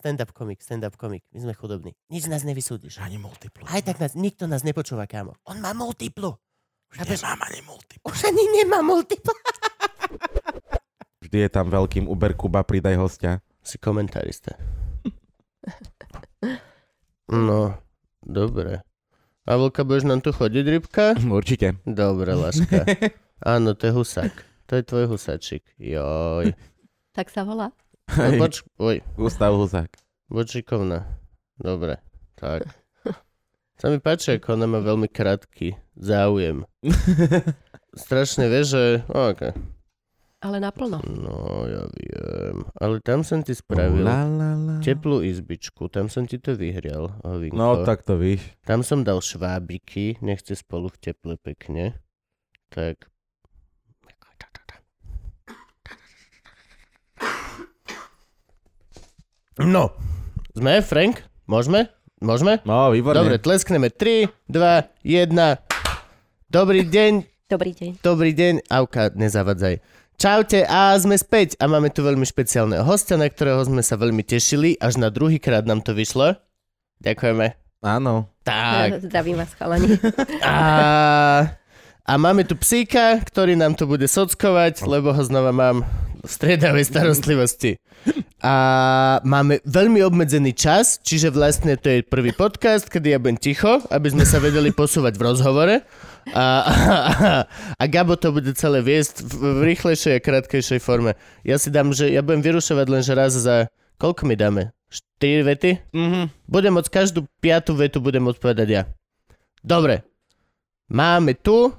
Stand-up komik, stand-up komik. My sme chudobní. Nič nás nevysúdiš. Ani multiplu. Aj tak nás, nikto nás nepočúva, kámo. On má multiplu. Už chápeš? nemám ani multiplu. Už ani nemá multiplu. Vždy je tam veľkým Uber Kuba, pridaj hostia. Si komentárista. No, dobre. A Vlka, budeš nám tu chodiť, rybka? Určite. Dobre, láska. Áno, to je husák. To je tvoj husáčik. Joj. Tak sa volá. No, poč- oj, Gustav Husák. Bočikovna. Dobre, tak. Sa mi páči, ako ona má veľmi krátky záujem. Strašne vie, že... O, okay. Ale naplno. No, ja viem. Ale tam som ti spravil La, la, la. teplú izbičku. Tam som ti to vyhrial, Hovinko. No tak to víš. Tam som dal švábiky. Nechce spolu v teple pekne. Tak. No. Sme, Frank? Môžeme? Môžeme? No, výborne. Dobre, tleskneme. 3, 2, 1. Dobrý deň, Dobrý deň. dobrý deň. Auka, nezavadzaj. Čaute a sme späť a máme tu veľmi špeciálneho hostia, na ktorého sme sa veľmi tešili. Až na druhý krát nám to vyšlo. Ďakujeme. Áno. Tak. Zdravím vás, chalani. A, a máme tu psíka, ktorý nám to bude sockovať, lebo ho znova mám striedavej starostlivosti. A máme veľmi obmedzený čas, čiže vlastne to je prvý podcast, kedy ja budem ticho, aby sme sa vedeli posúvať v rozhovore. A, a, a Gabo to bude celé viesť v, v rýchlejšej a krátkejšej forme. Ja si dám, že ja budem vyrušovať len že raz za... Koľko mi dáme? 4 vety? Mhm. Budem môcť každú piatú vetu budem môcť povedať ja. Dobre. Máme tu...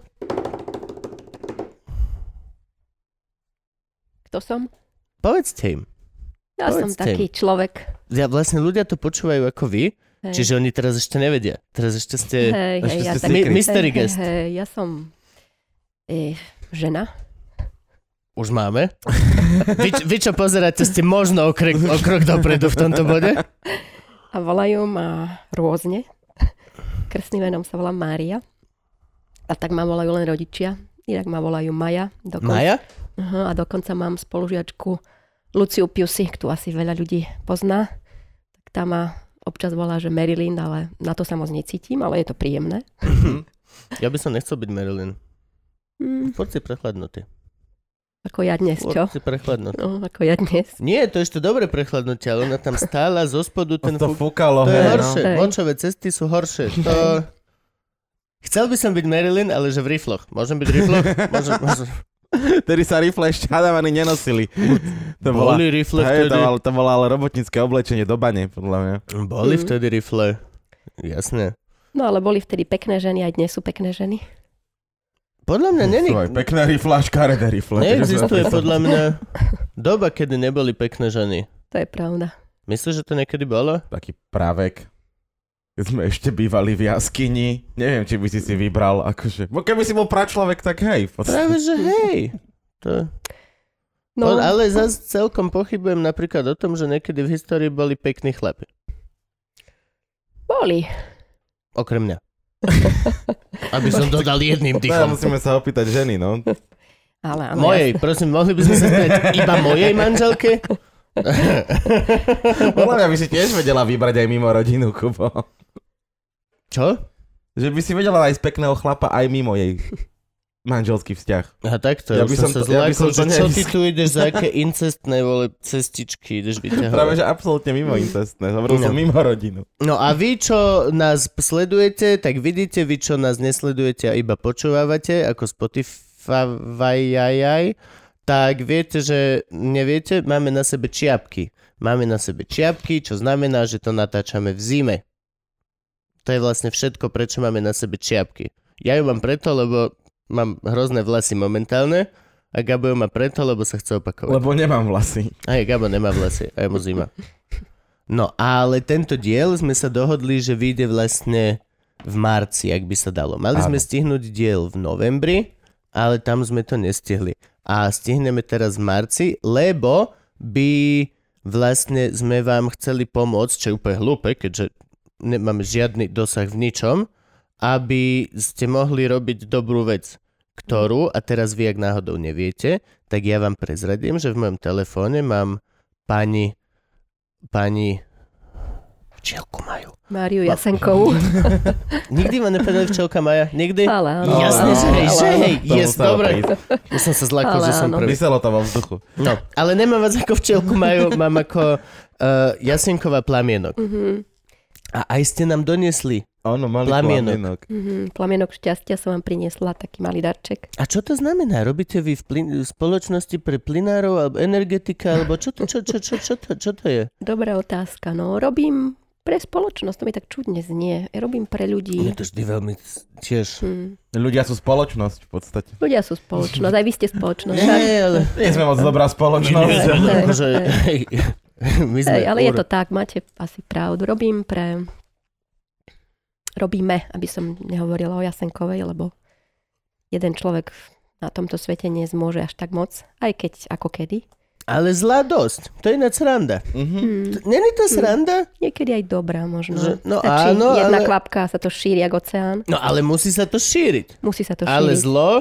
Kto som? Povedzte im. Ja som Povedzte taký človek. Ja, vlastne ľudia to počúvajú ako vy, Hej. čiže oni teraz ešte nevedia. Teraz ešte ste... Hej, hej, ešte ja ste. Mi- secret. mystery hej, guest. Hej, hej, ja som e, žena. Už máme. Vy, vy čo pozeráte, ste možno o, krek, o krok dopredu v tomto bode. A volajú ma rôzne. Krstným menom sa volá Mária. A tak ma volajú len rodičia. Inak ma volajú Maja. Dokonca, Maja? Aha, a dokonca mám spolužiačku Luciu Piusy, ktorú asi veľa ľudí pozná. Tak tá ma občas volá, že Marilyn, ale na to sa moc necítim, ale je to príjemné. Ja by som nechcel byť Marilyn. Hm, Furt si prechladnutý. ako ja dnes, čo? Furt si prechladnutý. No, ako ja dnes. Nie, to je ešte dobre prechladnutie, ale ona tam stála zo spodu ten to fúk. fúkalo, To je hej, no. horšie. Hej. Močové cesty sú horšie. To... Chcel by som byť Marilyn, ale že v rifloch. Môžem byť v rifloch? Môžem, môžem. Vtedy sa rifle šťadávaní nenosili. To bola, Boli rifle hej, vtedy. to, ale, to bolo ale robotnícke oblečenie do bane, podľa mňa. Boli Mm. vtedy rifle. Jasné. No ale boli vtedy pekné ženy, aj dnes sú pekné ženy. Podľa mňa není... Sú aj pekné rifle a škaredé rifle. Neexistuje podľa mňa doba, kedy neboli pekné ženy. To je pravda. Myslíš, že to niekedy bolo? Taký právek. Keď sme ešte bývali v jaskyni, neviem, či by si si vybral, akože... Bo keby si bol pračlovek, tak hej. Práve, že hej. To... No. No, Ale zase celkom pochybujem napríklad o tom, že niekedy v histórii boli pekní chlapi. boli. Okrem mňa. Aby som dodal jedným No, dýchom. musíme sa opýtať ženy, no. Ale áno, Mojej, prosím, mohli by sme sa spýtať iba mojej manželke? Podľa mňa by si tiež vedela vybrať aj mimo rodinu, Kubo. Čo? Že by si vedela nájsť pekného chlapa aj mimo jej. manželský vzťah. A takto, Ja by som sa to- ja by som to čo ty tu ideš za aké incestné vole, cestičky ideš vyťahovať. Práve, že absolútne mimo incestné. Hovoril som No. mimo rodinu. No a vy, čo nás sledujete, tak vidíte, vy, čo nás nesledujete a iba počúvate, ako Spotify, tak viete, že neviete, máme na sebe čiapky. Máme na sebe čiapky, čo znamená, že to natáčame v zime. To je vlastne všetko, prečo máme na sebe čiapky. Ja ju mám preto, lebo mám hrozné vlasy momentálne a Gabo ju má preto, lebo sa chce opakovať. Lebo nemám vlasy. Aj Gabo nemá vlasy, aj mu zima. No ale tento diel sme sa dohodli, že vyjde vlastne v marci, ak by sa dalo. Mali sme Áno. stihnúť diel v novembri, ale tam sme to nestihli. A stihneme teraz v marci, lebo by vlastne sme vám chceli pomôcť, čo je úplne hlúpe, keďže nemáme žiadny dosah v ničom, aby ste mohli robiť dobrú vec, ktorú, a teraz vy, ak náhodou neviete, tak ja vám prezradím, že v mojom telefóne mám pani, pani, včielku majú. Máriu Jasenkovú. Nikdy ma nepovedali včelka Maja? Nikdy? Ale áno. Jasne, že hej, že hej, yes, dobre. Ja som sa zlakol, že som prvý. Vyselo to vo vzduchu. No, ale nemám vás ako včelku Maju, mám ako uh, Jasenková plamienok. Mhm, A aj ste nám doniesli. Áno, malý Plamienok. plamienok. mhm. Plamienok šťastia som vám priniesla, taký malý darček. A čo to znamená? Robíte vy v plyn, v spoločnosti pre plynárov alebo energetika, alebo čo to, čo, čo, čo, čo, to, čo to je? Dobrá otázka. No, robím pre spoločnosť, to mi tak čudne znie. Ja robím pre Mne ľudí. to vždy veľmi tiež... Hm. Ľudia sú spoločnosť v podstate. Ľudia sú spoločnosť, aj vy ste spoločnosť. Nie, ale... Nie sme moc dobrá spoločnosť. Nie, akože, my sme ale je to tak, máte asi pravdu. Robím pre... Robíme, aby som nehovorila o Jasenkovej, lebo jeden človek na tomto svete nezmôže až tak moc, aj keď ako kedy. Ale zlá dosť. To je ináč sranda. Mhm. Hm. Není to sranda? Niekedy aj dobrá možno. Že- no Stačí áno, jedna ale- kvapka sa to šíri ako oceán. No ale musí sa to šíriť. Musí sa to Ale šíriť. zlo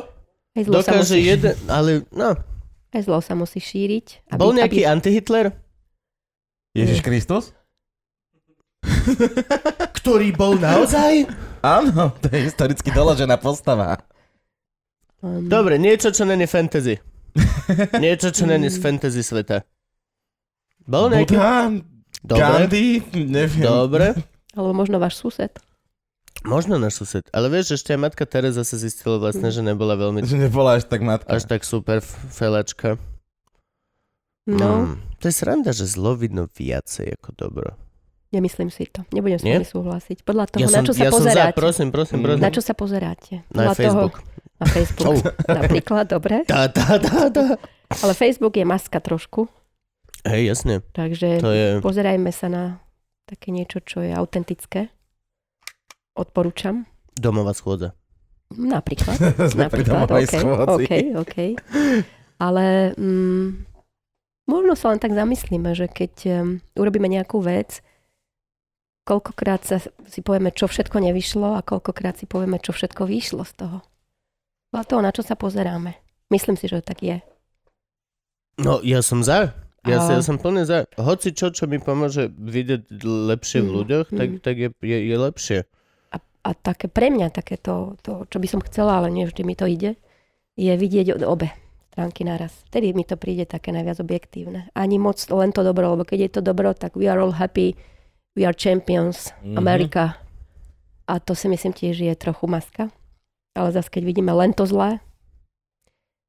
aj, zlo sa dokáže musí, jeden... Ale no, aj zlo sa musí šíriť. Aby, bol nejaký aby, antihitler? Ježiš Kristus? Ktorý bol naozaj? Áno, to je historicky doložená postava. um, Dobre, niečo, čo není fantasy. Niečo, čo není z fantasy sveta. Bol nejaký... Buddha, Dobre, Gandhi, neviem. dobre. Alebo možno váš sused. Možno náš sused. Ale vieš, ešte aj matka Teresa sa zistila vlastne, že nebola veľmi Že nebola až tak matka. až tak super felačka. No, Mm. To je sranda, že zlo vidno viacej ako dobro. nemyslím si to. Nebudem s vami súhlasiť. Podľa toho, Ja na som, čo sa ja som za, pozeráte. prosím, prosím, prosím. Na čo sa pozeráte? Na Podľa Facebook. Toho, na Facebook. Oh. Napríklad, dobre. Tá, tá, tá, tá. Ale Facebook je maska trošku, Hej, jasne. takže To je... pozerajme sa na také niečo, čo je autentické. Odporúčam. Domová schôdza. Napríklad. Napríklad, OK. OK, OK. Ale mm, možno sa len tak zamyslíme, že keď um, urobíme nejakú vec, koľkokrát sa si povieme, čo všetko nevyšlo a koľkokrát si povieme, čo všetko vyšlo z toho. Podľa toho, na čo sa pozeráme. Myslím si, že to tak je. No, ja som za. Ja, A- sa, ja som plne za. Hoci čo, čo mi pomôže vidieť lepšie v Mm, ľuďoch, tak, mm. tak je, je, je lepšie. A, a také pre mňa, také to, to, čo by som chcela, ale nie vždy mi to ide, je vidieť od obe stránky naraz. Vtedy mi to príde také najviac objektívne. Ani moc len to dobro, lebo keď je to dobro, tak we are all happy, we are champions, Mhm. America. A to si myslím tiež je trochu maska. Ale zase, keď vidíme len to zlé,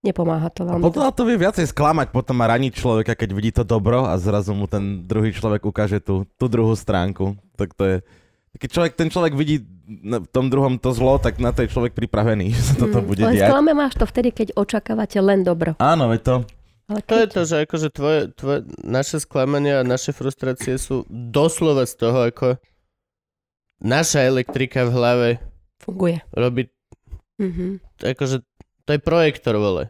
nepomáha to A veľmi. potom to vie viacej sklamať potom a raniť človeka, keď vidí to dobro a zrazu mu ten druhý človek ukáže tú, tú druhú stránku. Tak to je... Keď človek, ten človek vidí v tom druhom to zlo, tak na to je človek pripravený, že sa toto Mm, bude Len diať. sklame máš to vtedy, keď očakávate len dobro. Áno, veď to. Ale To je keď... to, že akože tvoje, tvoje, naše sklamania a naše frustrácie sú doslova z toho, ako naša elektrika v hlave funguje. robí, Mhm. akože to je projektor, vole.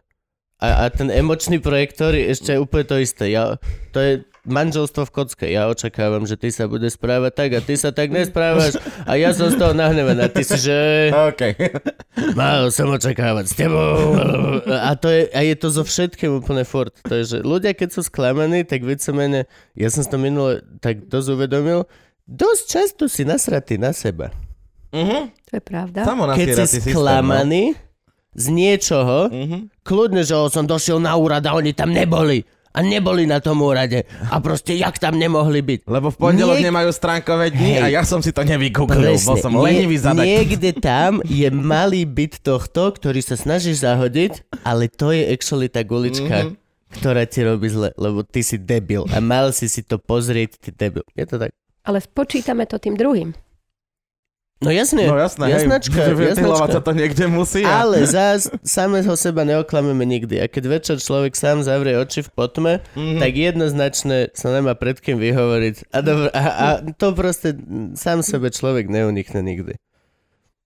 A, a ten emočný projektor je ešte úplne to isté. Ja, to je manželstvo v kocke. Ja očakávam, že ty sa bude správať tak a ty sa tak nesprávaš a ja som z toho nahnevaná. Ty si, že OK. mal som očakávať s tebou. A, to je, a je to zo všetkým úplne furt. To je, že ľudia, keď sú sklamaní, tak vícemene, ja som si to minule tak dosť uvedomil, dosť často si nasratý na seba. Uh-huh. To je pravda. Samo Keď si no. sklamaný, z niečoho, Mhm. kľudne, že som došiel na úrad a oni tam neboli. A neboli na tom úrade. A proste, jak tam nemohli byť. Lebo v pondelok Niek- nemajú stránkové dni Hej. a ja som si to nevygooglil. Bol som lenivý zadať. Niekde tam je malý byt tohto, ktorý sa snažíš zahodiť, ale to je actually tá gulička, Mhm. ktorá ti robí zle, lebo ty si debil a mal si si to pozrieť, ty debil. Je to tak? Ale spočítame to tým druhým. No jasne, No jasné, jasnačka, hej. Jasnačka. sa to niekde musí. A... Ale zás samého seba neoklameme nikdy. A keď večer človek sám zavrie oči v potme, Mhm. tak jednoznačne sa nemá pred kým vyhovoriť. A, dobro, a, a to proste sám sebe človek neunikne nikdy.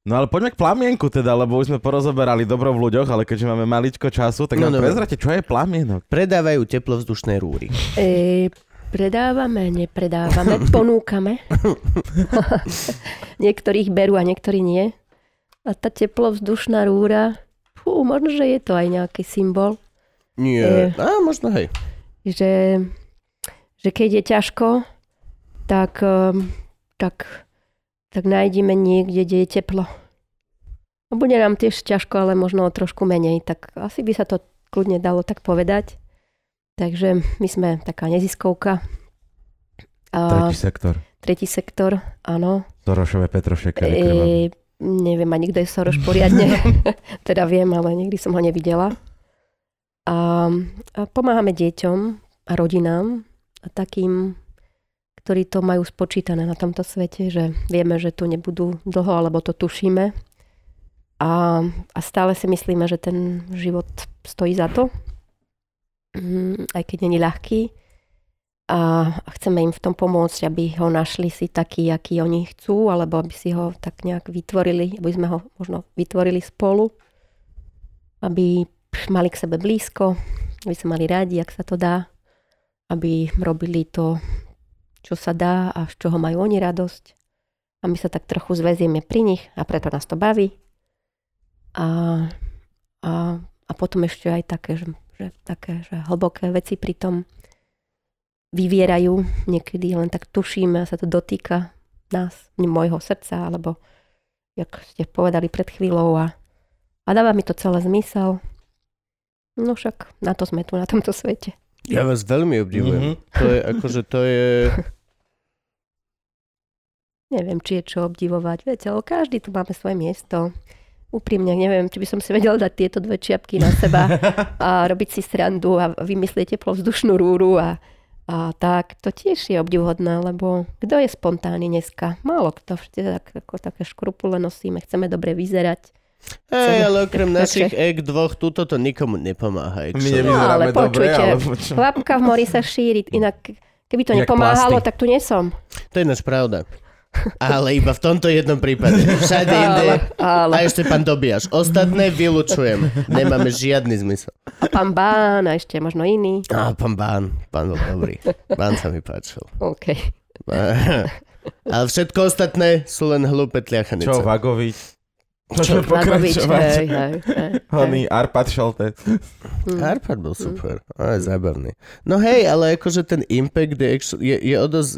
No ale poďme k plamienku teda, lebo už sme porozoberali dobro v ľuďoch, ale keďže máme maličko času, tak No, nám no. prezrate, čo je plamienok. Predávajú teplovzdušné rúry. E, predávame, nepredávame, ponúkame. Niektorých berú a niektorí nie. A tá teplovzdušná rúra, fú, možno, že je to aj nejaký symbol, Nie. Eh. A možno hej. že, že keď je ťažko, tak, um, tak, tak nájdeme niekde, kde je teplo. Bude nám tiež ťažko, ale možno o trošku menej, tak asi by sa to kľudne dalo tak povedať. Takže my sme taká neziskovka. A Tretí sektor. tretí sektor, áno. Sorošové Petrošek. E, neviem ani, kto je Soros poriadne. teda viem, ale nikdy som ho nevidela. A, a pomáhame deťom a rodinám a takým, ktorí to majú spočítané na tomto svete, že vieme, že tu nebudú dlho, alebo to tušíme. A, a stále si myslíme, že ten život stojí za to, aj keď není ľahký. A chceme im v tom pomôcť, aby ho našli si taký, aký oni chcú, alebo aby si ho tak nejak vytvorili, aby sme ho možno vytvorili spolu, aby mali k sebe blízko, aby sa mali rádi, ak sa to dá, aby robili to, čo sa dá a z čoho majú oni radosť. A my sa tak trochu zväzieme pri nich a preto nás to baví. A, a, a potom ešte aj také, že, že, také, že hlboké veci pri tom vyvierajú. Niekedy len tak tušíme a sa to dotýka nás, môjho srdca, alebo jak ste povedali pred chvíľou a, a dáva mi to celé zmysel. No však na to sme tu, na tomto svete. Ja vás veľmi obdivujem. Mhm. To je akože, to je... Neviem, či je čo obdivovať. Viete, ale každý tu máme svoje miesto. Úprimne, neviem, či by som si vedel dať tieto dve čiapky na seba a robiť si srandu a vymyslieť teplovzdušnú rúru a, a tak. To tiež je obdivhodné, lebo kto je spontánny dneska? Málo kto. Všetci tak, ako také škrupule nosíme, chceme dobre vyzerať. Hej, ale okrem našich ek dvoch, tuto to nikomu nepomáha. My nevyzeráme ale dobre, čo? Kvapka v mori sa šíri, inak keby to Jak nepomáhalo, plasty. tak tu nie som. To je náš pravda. Ale iba v tomto jednom prípade. Všade inde. Ale, A ešte pán Dobiaš. Ostatné vylučujem. Nemáme žiadny zmysel. a pán Bán a ešte možno iný. Á, pán Bán. Pán bol dobrý. Pán sa mi páčil. OK. Ale všetko ostatné sú len hlúpe tliachanice. Čo, Vagovič? Čo, Môžeme pokračovať. hej, hej, hej. Oný Arpad Šoltec. Hm. Arpad bol super. A je zábavný. No hej, ale akože ten impact je, je, je o dosť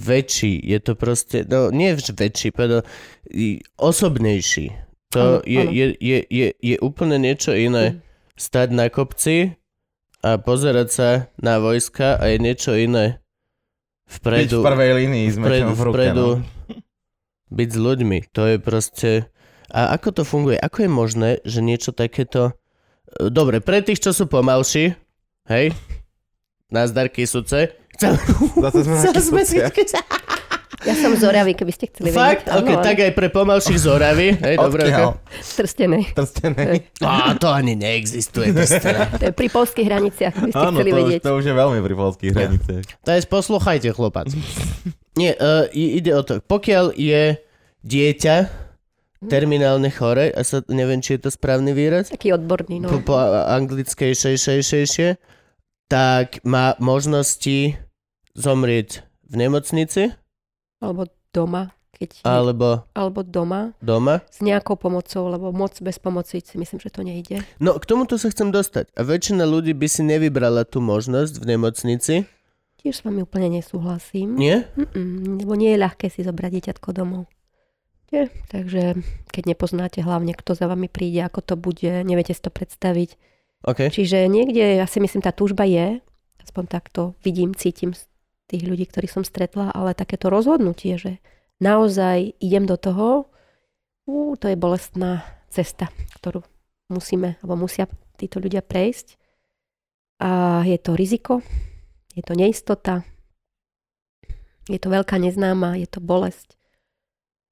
väčší. Je to proste, no nie väčší, povedal, osobnejší. To Áno, je, áno. je, je, je, je úplne niečo iné. Stať na kopci a pozerať sa na vojska a je niečo iné Byť v vpredu, prvej línii s vpredu, mečom v ruke. vpredu No. byť s ľuďmi. To je proste... A ako to funguje? Ako je možné, že niečo takéto... E, Dobre, pre tých, čo sú pomalší, hej? Nazdar kysuce. Chcem... Zase sme sme si-. Ja som z Oravy, keby ste chceli Fakt? vedieť. Ok, Áno, tak aj pre pomalších z Oravy. Hej, dobre, Odkiaľ? ok. Trstenej. Trstenej. Á, to ani neexistuje. To, je pri polských hraniciach, keby ste Áno, chceli to už, vedieť. to už je veľmi pri polských hraniciach. to je, posluchajte, chlopáci. Nie, uh, ide o to. Pokiaľ je dieťa terminálne chore, a sa, neviem, či je to správny výraz, Taký odborný, no. po, po anglickej šejšejšejšie, tak má možnosti zomrieť v nemocnici Alebo doma, keď... alebo Alebo doma doma. s nejakou pomocou, lebo moc bez pomoci si myslím, že to nejde. No, k tomuto sa chcem dostať. A väčšina ľudí by si nevybrala tú možnosť v nemocnici. Tiež s vami úplne nesúhlasím. Nie? Mm-mm, lebo nie je ľahké si zobrať dieťatko domov. Nie, takže keď nepoznáte hlavne, kto za vami príde, ako to bude, neviete si to predstaviť. OK. Čiže niekde, ja si myslím, tá túžba je, aspoň takto vidím, cítim z tých ľudí, ktorých som stretla, ale takéto rozhodnutie, že naozaj idem do toho, ú, to je bolestná cesta, ktorú musíme, alebo musia títo ľudia prejsť. A je to riziko, je to neistota, je to veľká neznáma, je to bolesť.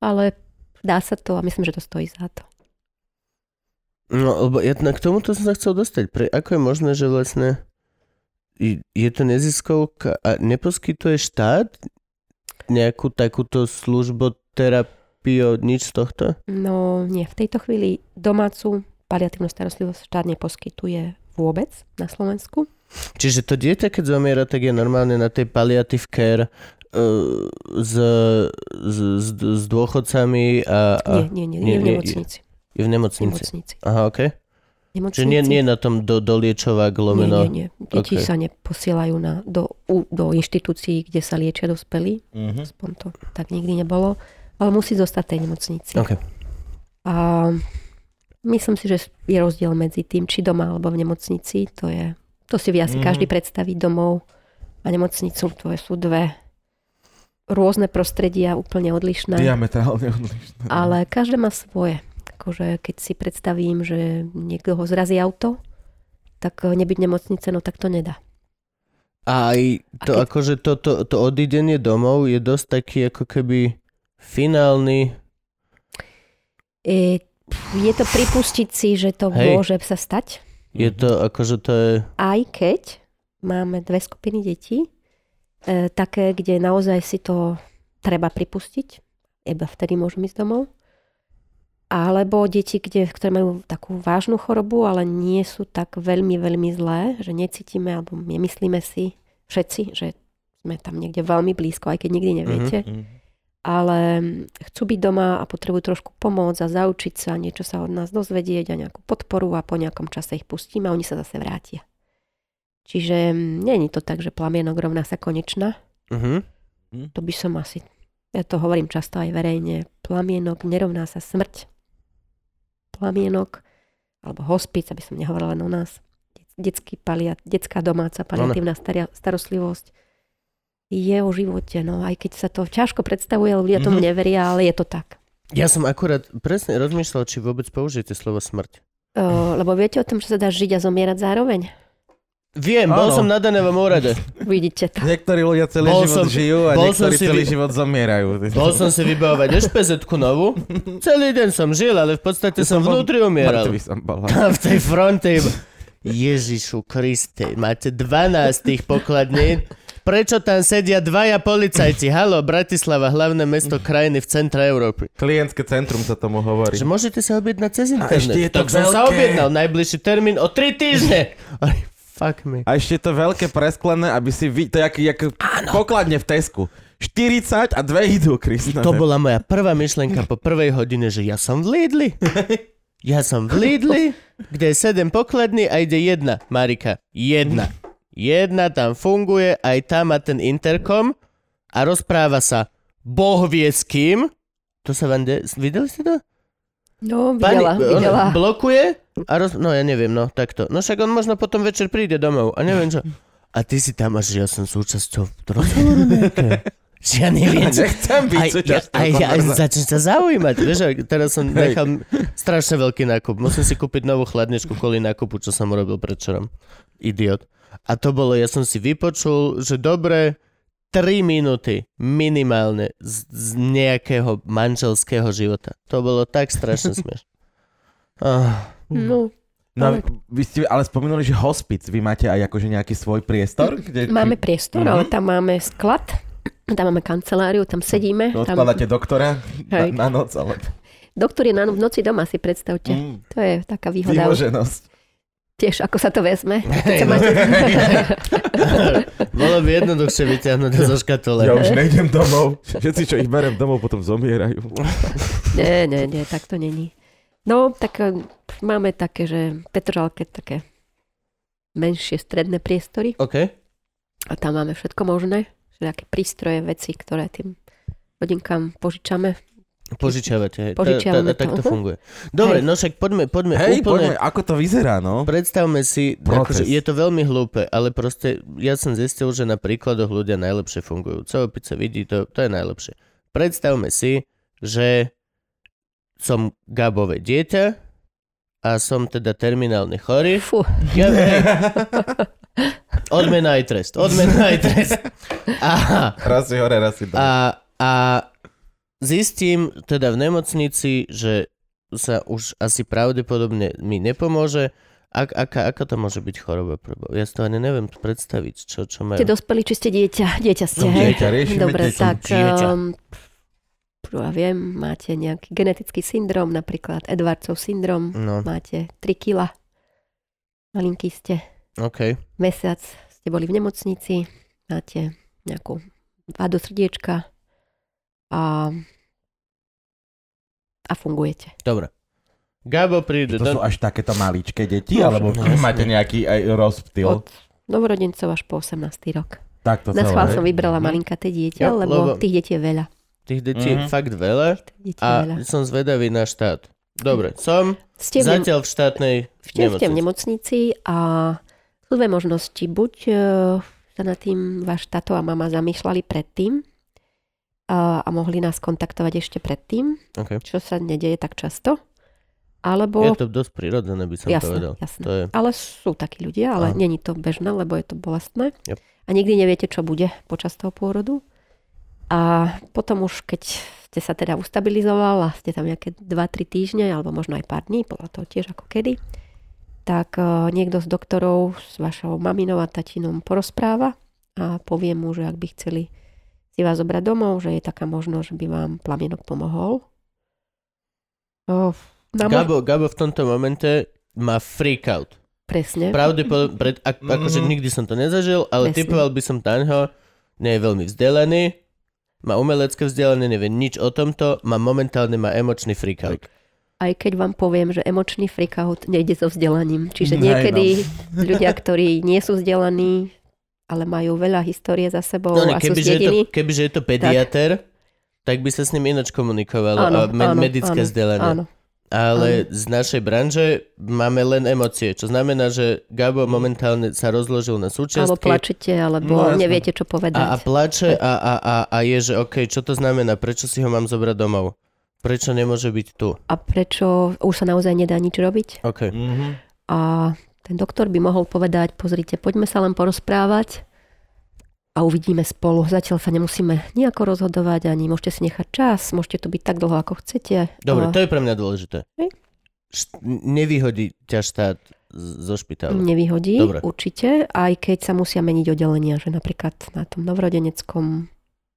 Ale dá sa to a myslím, že to stojí za to. No, lebo ja k tomuto som sa chcel dostať. Pre, ako je možné, že vlastne je to neziskovka a neposkytuje štát nejakú takúto službu, terapiu, nič z tohto? No nie, v tejto chvíli domácu paliatívnu starostlivosť štát neposkytuje vôbec na Slovensku. Čiže to dieťa, keď zomiera, tak je normálne na tej palliative care s, s, s, s dôchodcami a, a Nie, nie, nie, nie, nie, v nie, nemocnici. je v V nemocnici. nemocnici. Aha, ok. nemocnici. Čiže nie, nie na tom do, doliečovák nie, lomeno. nie, nie. Deti Ok. sa neposielajú na, do, u, do inštitúcií, kde sa liečia dospelí. Mhm. Aspoň to tak nikdy nebolo. Ale musí zostať tej nemocnici. Ok. A myslím si, že je rozdiel medzi tým, či doma alebo v nemocnici. To je, to si vie asi Mhm. každý predstaviť domov a nemocnicu. To sú dve rôzne prostredia, úplne odlišné. Diametrálne odlišné. Ale každé má svoje. Akože keď si predstavím, že niekto ho zrazí auto, tak eh, nebyť nemocnice, no tak to nedá. A aj to, A keď- akože to, to, to odídenie domov je dosť taký ako keby finálny... E, je to pripustiť si, že to Hej. môže sa stať, Je to akože to je... aj keď máme dve skupiny detí, e, také, kde naozaj si to treba pripustiť, iba vtedy môžu ísť domov. Alebo deti, kde, ktoré majú takú vážnu chorobu, ale nie sú tak veľmi, veľmi zlé, že necítime, alebo nemyslíme si všetci, že sme tam niekde veľmi blízko, aj keď nikdy neviete. Mhm. Ale chcú byť doma a potrebujú trošku pomôcť a zaučiť sa, niečo sa od nás dozvedieť a nejakú podporu a po nejakom čase ich pustíme a oni sa zase vrátia. Čiže mm, nie je to tak, že plamienok rovná sa konečná. Uh-huh. To by som asi, ja to hovorím často aj verejne, plamienok nerovná sa smrť. Plamienok, alebo hospic, aby som nehovorila len o nás, detský paliat, detská domáca paliatívna staria, starostlivosť je o živote, no aj keď sa to ťažko predstavuje, ľudia tomu Mhm. neveria, ale je to tak. Ja som akurát presne rozmýšľal, či vôbec použijete slovo smrť. O, lebo viete o tom, že sa dá žiť a zomierať zároveň? Viem, bol Áno. som na danévom úrade. Vidíte to. Niektorí ľudia celý Bol život som- žijú a bol som niektorí si celý vy- život zomierajú. Bol som si vybavovať špz novú. Celý deň som žil, ale v podstate som bol- vnútri umieral. Mŕtvy som bol. A v tej fronte iba, Ježišu Kriste, máte 12 tých pokladní. Prečo tam sedia dvaja policajti? Halo, Bratislava, hlavné mesto krajiny v centre Európy. Klientské centrum sa tomu hovorí. Že môžete sa objednať cez internet. ešte je to tak som sa veľké. objednal. Najbližší termín o 3 týždne. fuck me. A ešte to veľké presklené, aby si vy... To je jak, jak pokladne v Tesku. 40 a dve idú, Kristna. To bola moja prvá myšlenka po prvej hodine, že ja som v Lidli. Ja som v Lidli, kde je sedem pokladní a ide jedna, Marika. Jedna. Jedna tam funguje, aj tam má ten interkom a rozpráva sa Boh vie s kým. To sa vám... De- videli ste to? No, videla, on videla. blokuje a roz... No ja neviem, no takto. No však on možno potom večer príde domov a neviem čo. A ty si tam až, že ja som súčasťou rozhovoru nejaké. Že ja neviem, čo... Nechcem byť Aj, ja, aj, ja, aj začnem sa zaujímať. Vieš, teraz som Hej. nechal strašne veľký nákup. Musím si kúpiť novú chladničku kvôli nákupu, čo som urobil predčerom. Idiot. A to bolo, ja som si vypočul, že dobre 3 minúty minimálne z, z nejakého manželského života. To bolo tak strašne smiešne. Ah, No, No, a vy ste ale spomenuli, že hospic. Vy máte aj akože nejaký svoj priestor? Kde, máme priestor, Mhm. ale tam máme sklad, tam máme kanceláriu, tam sedíme. Tam... Odkladáte doktora Hej. na, na noc, ale Doktor je na, v noci doma, si predstavte. mm, To je taká výhoda. vymoženosť. Tiež, ako sa to vezme. Sa no. máte... bolo by jednoduchšie vyťahnuť zo škatule. Ja už nejdem domov. Všetci, čo ich berem domov, potom zomierajú. nie, nie, nie, tak to není. No, tak eh, máme také, že Petržalke také menšie stredné priestory OK. a tam máme všetko možné. Všetké prístroje, veci, ktoré tým rodinkám požičame. Požičiavate, hej. Požičiavame Ta- ta- Tak to mhm. funguje. Dobre, no však poďme, poďme Hej, úplne... poďme, ako to vyzerá, no? Predstavme si, akože je to veľmi hlúpe, ale proste ja som zistil, že na príkladoch ľudia najlepšie fungujú. Co opica vidí, to, to je najlepšie. Predstavme si, že som Gabové dieťa a som teda terminálne chorý. Fú, hej. Odmena aj trest. Odmena aj trest. A, Raz si hore, raz si dole. a, a zistím teda v nemocnici, že sa už asi pravdepodobne mi nepomôže. Ak, aká, aká to môže byť choroba? Ja si to ani neviem predstaviť, čo, čo majú. ste dospeli, či ste dieťa? Dieťa ste, Som hej? dieťa, riešime Dobre, dieťa. tak... Dieťa. Um, ja viem, máte nejaký genetický syndrom, napríklad Edwardsov syndrom, No, máte 3 kila, malinký ste, OK. mesiac ste boli v nemocnici, máte nejakú vádu srdiečka a, a fungujete. Dobre. Gabo príde To sú do... až takéto maličké deti, No, alebo no, máte nejaký aj rozptyl? Od novorodencov až po 18. rok. Tak to Na schvál celé. som vybrala Mhm. malinkaté dieťa, Jo, lebo lebo- tých detí je veľa. Tých detí je Mhm. fakt veľa je veľa. a som zvedavý na štát. Dobre, som Ste zatiaľ v štátnej ste, ste v nemocnici. nemocnici a sú dve možnosti. Buď e, sa nad tým váš táto a mama zamýšľali predtým a, a mohli nás kontaktovať ešte predtým, OK. čo sa nedeje tak často. Alebo... Je to dosť prirodzené, by som jasné, povedal. jasné. To je... Ale sú takí ľudia, ale není to bežné, lebo je to bolestné. Yep. A nikdy neviete, čo bude počas toho pôrodu. A potom už, keď ste sa teda ustabilizoval a ste tam nejaké 2-3 týždne, alebo možno aj pár dní, podľa toho tiež ako kedy, tak eh, niekto z doktorov s vašou maminou a tatinom porozpráva a povie mu, že ak by chceli si vás zobrať domov, že je taká možnosť, že by vám plamienok pomohol. O, na mož- Gabo, Gabo v tomto momente má freak out. Presne. Pravdepodobne, pred, ak, akože Mhm. nikdy som to nezažil, ale Presne. typoval by som taňho, nie je veľmi vzdelaný, má umelecké vzdelanie, nevie nič o tomto, má momentálne má emočný freak out. aj keď vám poviem, že emočný freakout nejde so vzdelaním. Čiže Hej, niekedy ľudia, ktorí nie sú vzdelaní, ale majú veľa histórie za sebou No, a sú kebyže, je to, kebyže je to pediater, tak. by sa s ním ináč komunikovalo a me- medické vzdelanie. Áno. Ale z našej branže máme len emócie, čo znamená, že Gabo momentálne sa rozložil na Alebo súčiastky plačete, alebo No, neviete, čo povedať. a, a plače a, a, a, a je, že OK, čo to znamená, prečo si ho mám zobrať domov? Prečo nemôže byť tu? a prečo už sa naozaj nedá nič robiť? OK. Mhm. A ten doktor by mohol povedať, pozrite, poďme sa len porozprávať a uvidíme spolu. Zatiaľ sa nemusíme nejako rozhodovať, ani môžete si nechať čas, môžete tu byť tak dlho, ako chcete. Dobre, A to je pre mňa dôležité. Hej. Nevyhodí ťa štát zo špitálu. Nevyhodí, Dobre. určite, aj keď sa musia meniť oddelenia, že napríklad na tom novorodeneckom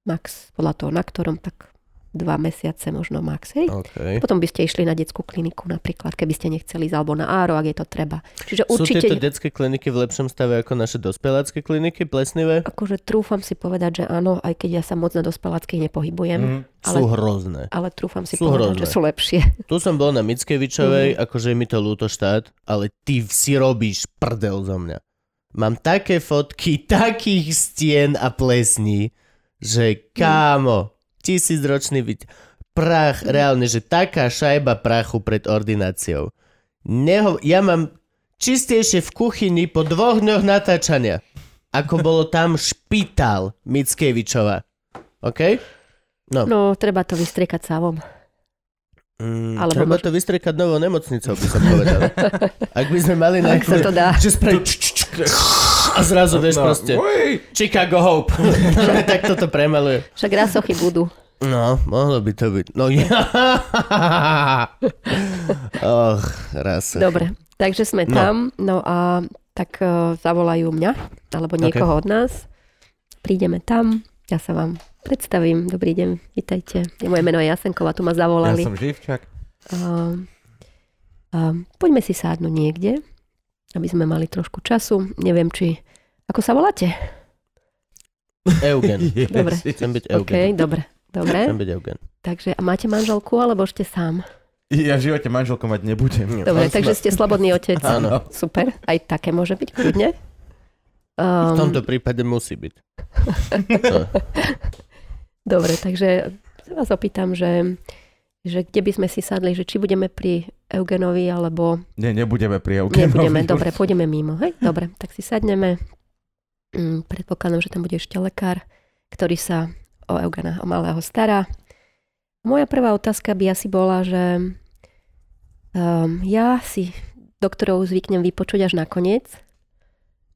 max, podľa toho, na ktorom, tak dva mesiace možno max, hej. OK. Potom by ste išli na detskú kliniku napríklad, keby ste nechceli ísť, alebo na áro, ak je to treba. Čiže Sú určite, tieto detské kliniky v lepšom stave ako naše dospelácké kliniky, plesnivé? akože trúfam si povedať, že áno, aj keď ja sa moc na dospeláckých nepohybujem, Mhm. Sú Ale- hrozné. ale trúfam si Sú povedať, hrozné. že sú lepšie. Tu som bol na Mickevičovej, Mhm. akože je mi to ľúto štát, ale ty si robíš prdel zo mňa. Mám také fotky takých stien a plesní, že kámo, tisícročný byť. Prach, reálne, že taká šajba prachu pred ordináciou. Neho, ja mám čistejšie v kuchyni po dvoch dňoch natáčania, ako bolo tam špitál Mickevičova. OK? No. No, treba to vystriekať sávom. Mm, Alebo treba možno- to vystrekať novou nemocnicou, by som povedal. Ak by sme mali na Ak sa to dá. že spraví a zrazu vieš No, proste uj. Chicago Hope. tak toto premaluje. Však rasochy budú. No, mohlo by to byť. No ja. Och, raz. Dobre, takže sme No. tam, no a tak uh, zavolajú mňa, alebo niekoho od nás. Prídeme tam, ja sa vám predstavím. Dobrý deň, vítajte. Je moje meno je Jasenková, tu ma Ja zavolali. som živčak. Uh, uh, poďme si sádnuť niekde, aby sme mali trošku času. Neviem, či... Ako sa voláte? Eugen. Dobre. Chcem byť OK, Eugen. dobre. Dobre, Chcem byť Eugen. takže a máte manželku, alebo ešte sám? Ja v živote manželku mať nebudem. Dobre, takže ste slobodný otec. Áno. Super, aj také môže byť, kľudne. V Um, tomto prípade musí byť. Dobre, takže sa vás opýtam, že že kde by sme si sadli, že či budeme pri Eugenovi, alebo Nie, nebudeme pri Eugenovi. nebudeme. Dobre, pôjdeme mimo. Hej? Dobre, tak si sadneme. Mm, predpokladám, že tam bude ešte lekár, ktorý sa o Eugena, o malého stará. Moja prvá otázka by asi bola, že um, ja si doktorov zvyknem vypočuť až nakoniec,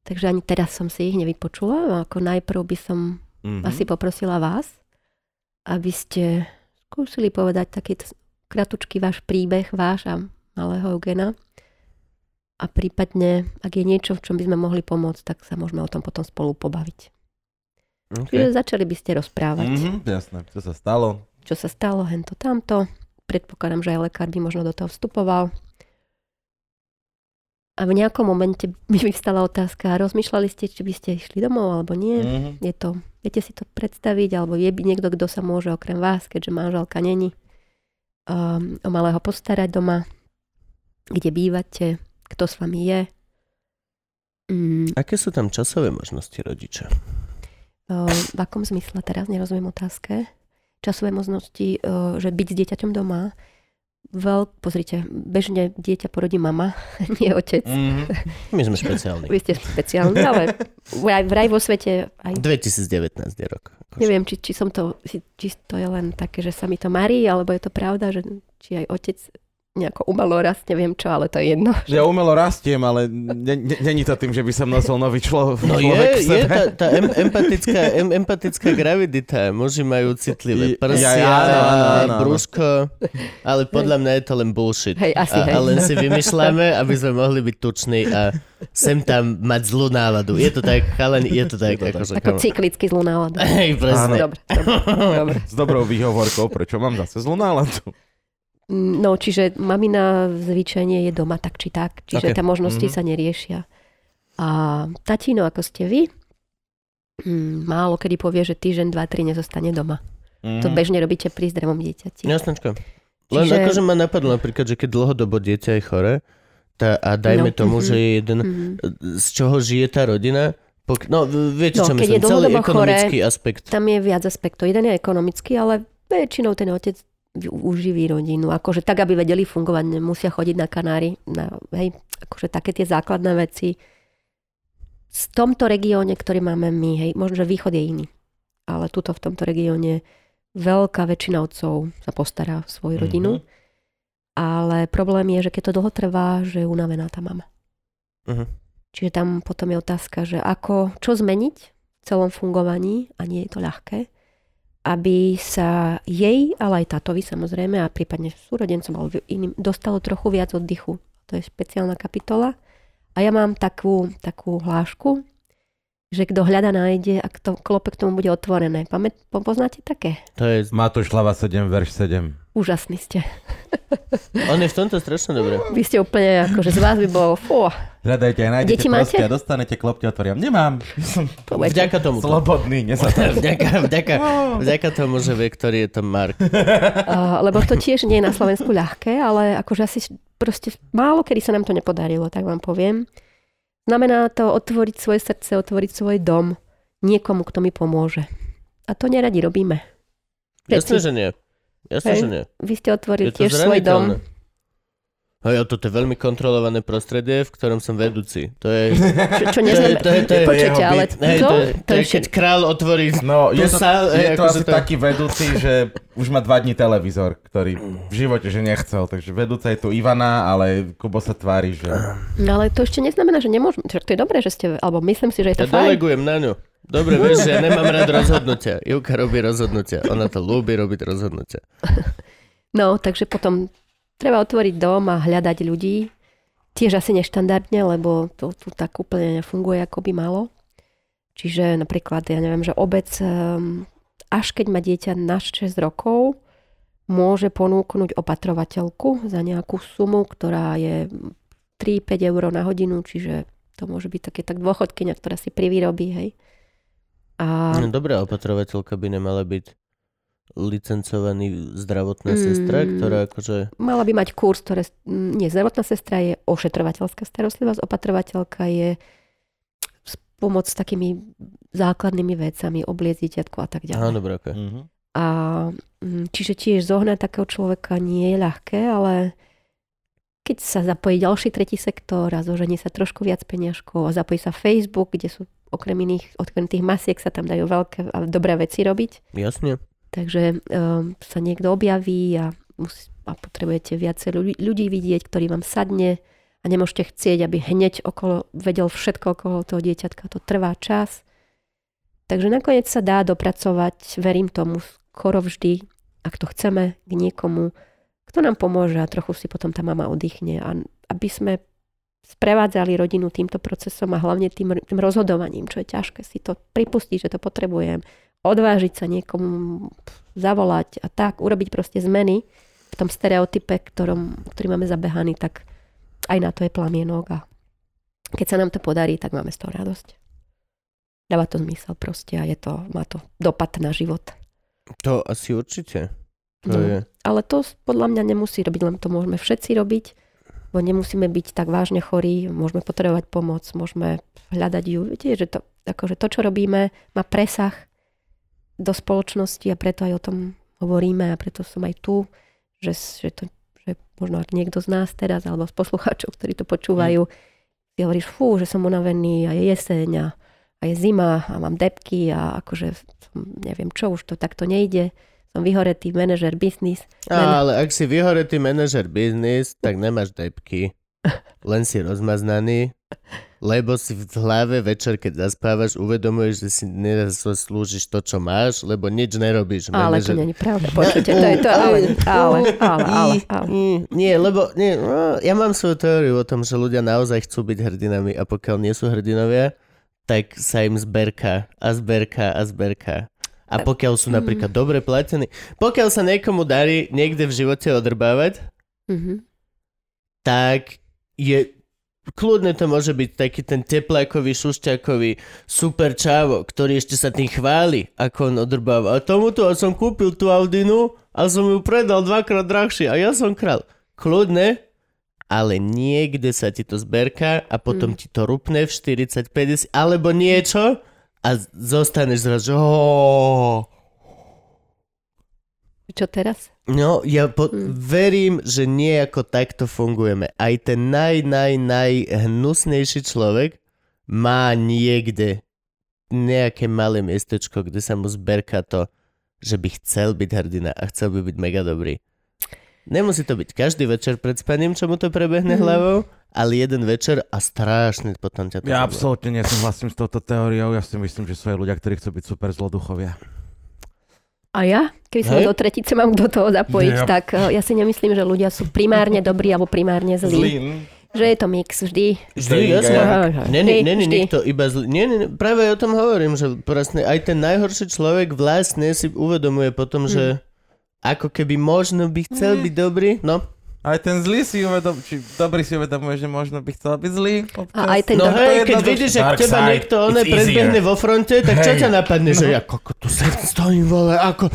takže ani teraz som si ich nevypočula. Ako najprv by som Mhm. asi poprosila vás, aby ste skúsili povedať taký kratučký váš príbeh, váš a malého Eugena. A prípadne, ak je niečo, v čom by sme mohli pomôcť, tak sa môžeme o tom potom spolu pobaviť. Okay. Čiže začali by ste rozprávať, Mhm, jasné, čo sa stalo. čo sa stalo, hento, tamto. Predpokladám, že aj lekár by možno do toho vstupoval. A v nejakom momente mi vyvstala otázka, rozmýšľali ste, či by ste išli domov alebo nie? Mhm. Je to, viete si to predstaviť, alebo je by niekto, kto sa môže okrem vás, keďže manželka není, um, o malého postarať doma, kde bývate, kto s vami je. Mm, Aké sú tam časové možnosti rodiča? uh, v akom zmysle teraz, nerozumiem otázke. Časové možnosti, uh, že byť s dieťaťom doma, veľk, pozrite, bežne dieťa porodí mama, nie otec. Mhm. My sme špeciálni. Vy ste špeciálni, ale vraj, vraj vo svete aj 2019 je rok. Akože. Neviem, či, či, som to, či, či to je len také, že sa mi to marí, alebo je to pravda, že či aj otec nejako umelo rast, neviem čo, ale to je jedno. Ja umelo rastiem, ale ne- ne- není to tým, že by som nosil nový člo- No človek je, v je tá, tá em, empatická, em, empatická gravidita. Muži majú citlivé prsia, ja- áno, áno, áno, áno. brúško, ale podľa mňa je to len bullshit. Hej, asi, a, hej. a len si vymýšľame, aby sme mohli byť tuční a sem tam mať zlú náladu. Je to tak, chalen, je to tak. Akože, Ako cyklicky zlú náladu. Hej, presne. Dobre, dobre, dobre. S dobrou výhovorkou, prečo mám zase zlú náladu. No, čiže mamina zvyčajne je doma tak či tak, čiže Ok. okay. tá možnosti Mhm. sa neriešia. A tatino, ako ste vy, mm, málo kedy povie, že týždeň, dva, tri nezostane doma. Mhm. To bežne robíte pri zdravom dieťati. Jasnečko. Len Čiže- akože ma napadlo napríklad, že keď dlhodobo dieťa je chore tá, a dajme No, tomu, mhm. že je jeden, Mhm. z čoho žije tá rodina, pok- no viete, No, čo myslím, celý ekonomický aspekt. Tam je viac aspektov. Jeden je ekonomický, ale väčšinou ten otec uživí rodinu. Akože tak, aby vedeli fungovať, nemusia chodiť na Kanári. Na, hej, akože také tie základné veci. V tomto regióne, ktorý máme my, hej, možno, že východ je iný. Ale tuto v tomto regióne veľká väčšina otcov sa postará o svoju rodinu. Ale problém je, že keď to dlho trvá, že je unavená tá mama. Mhm. Čiže tam potom je otázka, že ako, čo zmeniť v celom fungovaní, a nie je to ľahké, aby sa jej, ale aj tátovi samozrejme, a prípadne súrodencom alebo iným, dostalo trochu viac oddychu. To je špeciálna kapitola. A ja mám takú, takú hlášku, že kto hľada nájde a kto klope k tomu bude otvorené. Pamät, po- poznáte také? To je, Matúš hlava 7, verš 7. Úžasní ste. on je v tomto strašne dobré. Vy ste úplne, akože z vás by bolo, fú, Hľadajte nájdete Deti máte? proste a dostanete, klopte, otvorím. Nemám. To. Vďaka tomu. slobodný, nezatajný. Vďaka, vďaka, vďaka tomu, že vie, ktorý je to Mark. Uh, lebo to tiež nie je na Slovensku ľahké, ale akože asi proste málo kedy sa nám to nepodarilo, tak vám poviem. Znamená to otvoriť svoje srdce, otvoriť svoj dom niekomu, kto mi pomôže. A to neradi robíme. Všetci. že nie. Jasné, Hej. že nie. Vy ste otvorili Je tiež svoj dom. Hej, toto je veľmi kontrolované prostredie, v ktorom som vedúci. To je... Čo, čo To je, neznamená... to je, to je, Počujete, jeho ale hej, to, to, je, to je, keď král otvorí... No, je to, sa- je hej, to asi to- taký vedúci, že už má dva dní televízor, ktorý v živote, že nechcel. Takže vedúca je tu Ivana, ale Kubo sa tvári, že... No ale to ešte neznamená, že nemôžeme. Však to je dobré, že ste... Alebo myslím si, že je Ja to fajn. delegujem na ňu. Dobre, vieš, že ja nemám rád rozhodnutia. Ivka robí rozhodnutia. Ona to ľúbi robiť rozhodnutia. No, takže potom treba otvoriť dom a hľadať ľudí. Tiež asi neštandardne, lebo to tu tak úplne nefunguje, ako by malo. Čiže napríklad, ja neviem, že obec, ehm, až keď má dieťa na 6 rokov, môže ponúknuť opatrovateľku za nejakú sumu, ktorá je 3-5 eur na hodinu, čiže to môže byť také tak dôchodkynia, ktorá si privyrobí, hej. A No, Dobrá opatrovateľka by nemala byť licencovaný zdravotná Mm. sestra, ktorá akože... mala by mať kurz, ktoré... Nie, zdravotná sestra je ošetrovateľská starostlivosť, opatrovateľka je pomoc s takými základnými vecami, obliec dieťatko a tak Aha, ďalej. dobré, okay. Mhm. A mm, čiže tiež zohnať takého človeka nie je ľahké, ale keď sa zapojí ďalší tretí sektor a zožení sa trošku viac peniažkov a zapojí sa Facebook, kde sú okrem iných, okrem tých masiek sa tam dajú veľké a dobré veci robiť. Jasne. Takže um, sa niekto objaví a, musí, a potrebujete viacej ľudí, ľudí vidieť, ktorý vám sadne a nemôžete chcieť, aby hneď okolo, vedel všetko okolo toho dieťatka. To trvá čas. Takže nakoniec sa dá dopracovať, verím tomu, skoro vždy, ak to chceme, k niekomu, kto nám pomôže a trochu si potom tá mama oddychne. A aby sme sprevádzali rodinu týmto procesom a hlavne tým, tým rozhodovaním, čo je ťažké si to pripustiť, že to potrebujem, odvážiť sa niekomu zavolať a tak, urobiť proste zmeny v tom stereotype, ktorom, ktorý máme zabehaný, tak aj na to je plamienok a keď sa nám to podarí, tak máme z toho radosť. Dáva to zmysel proste a je to, má to dopad na život. To asi určite. To No. je... Ale to podľa mňa nemusí robiť, len to môžeme všetci robiť, bo nemusíme byť tak vážne chorí, môžeme potrebovať pomoc, môžeme hľadať ju. Viete, že to, akože to, čo robíme, má presah do spoločnosti a preto aj o tom hovoríme a preto som aj tu, že, že, to, že možno ak niekto z nás teraz, alebo z poslucháčov, ktorí to počúvajú, si hovoríš, fú, že som unavený a je jeseň a, a je zima a mám depky a akože neviem čo, už to takto nejde som vyhoretý manažer biznis. Ale ak si vyhoretý manažer biznis, tak nemáš depky. Len si rozmaznaný, lebo si v hlave večer, keď zaspávaš, uvedomuješ, že si neslúžiš to, čo máš, lebo nič nerobíš. Ale to Manažer- není pravda. Počujte, to je to, ale, ale, ale, ale, ale. Nie, lebo nie, no, ja mám svoju teóriu o tom, že ľudia naozaj chcú byť hrdinami a pokiaľ nie sú hrdinovia, tak sa im zberka a zberka a zberka. A pokiaľ sú napríklad dobre platení, pokiaľ sa niekomu darí niekde v živote odrbávať, Mhm. tak je kľudne to môže byť taký ten teplákový, šušťakový super čávo, ktorý ešte sa tým chváli, ako on odrbáva. A tomuto a som kúpil tú Audinu a som ju predal dvakrát drahšie a ja som král. Kľudne, ale niekde sa ti to zberka a potom Mm. ti to rupne v 40-50 alebo niečo a zostaneš zrazu, že "Ó." Čo teraz? No, ja po- Mm. verím, že nejako takto fungujeme. Aj ten naj, naj, najhnusnejší človek má niekde nejaké malé miestečko, kde sa mu zberka to, že by chcel byť hrdina a chcel by byť mega dobrý. Nemusí to byť každý večer pred spaním, čo mu to prebehne Mhm. hlavou, ale jeden večer a strašne potom ťa to Ja absolútne nesúhlasím s touto teóriou. Ja si myslím, že sú aj ľudia, ktorí chcú byť super zloduchovia. A ja? Keby som do tretice mám do toho zapojiť, Yep. tak eh, ja si nemyslím, že ľudia sú primárne dobrí alebo primárne zlí. Že je to mix vždy. Vždy, Vždy, jasne. ja. Není, Vždy, není vždy. nikto iba zlý. Nie, nie, práve o tom hovorím, že presne aj ten najhorší človek vlastne si uvedomuje potom, že ako keby možno by chcel byť dobrý, no. Aj ten zlý si uvedom, či dobrý si uvedomuje, že možno by chcel byť zlý. občas. A aj ten No do- hej, keď vidíš, že k teba niekto oné it's predbehne vo fronte, tak čo Hej. ťa napadne, že ja koko tu sa stojím, vole, ako...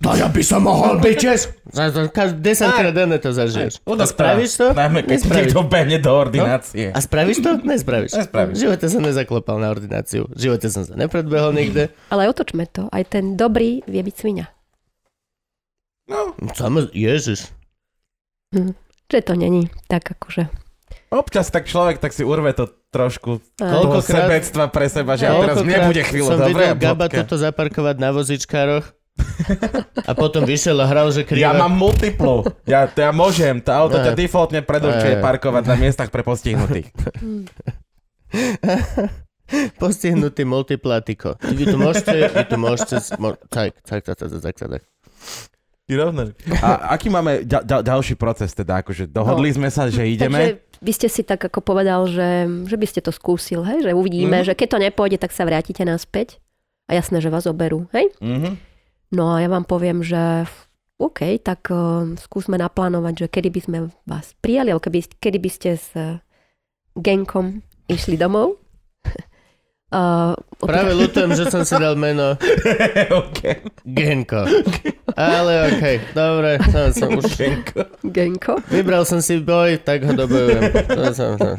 To ja by som mohol byť tiež. Za- za- Každý 10 krát denne to zažiješ. A spravíš to? Najmä keď niekto behne do ordinácie. A spravíš to? Nespravíš. Nespravíš. V živote som nezaklopal na ordináciu. V živote som sa nepredbehol nikde. Ale otočme to. Aj ten dobrý vie byť svinia. No, Samozrejme, ježiš. Že to není tak akože... občas tak človek tak si urve to trošku toho sebectva pre seba, že ja teraz nebude chvíľu som dobre. videl a Gaba toto zaparkovať na vozičkároch a potom vyšiel a hral, že krivo. Ja mám multiplu. Ja, to ja môžem. To auto Ne. ťa defaultne predurčuje Ne. parkovať na miestach pre postihnutých. Postihnutý multiplatiko. Vy tu môžete, vy tu môžete... Mo- tak, tak, tak, tak, tak, tak. A aký máme ďal, ďal, ďalší proces teda? Akože dohodli sme sa, že ideme. Takže vy ste si tak ako povedal, že, že by ste to skúsil, hej? že uvidíme, Mhm. že keď to nepôjde, tak sa vrátite naspäť. A jasné, že vás oberú, hej? Mhm. No a ja vám poviem, že OK, tak uh, skúsme naplánovať, že kedy by sme vás prijali, alebo keby, kedy by ste s uh, genkom išli domov. Uh, Práve ľutujem, že som si dal meno okay. Genko. Ale okej, dobre, som, som už... genko. Vybral som si boj, tak ho dobojujem. To som, to,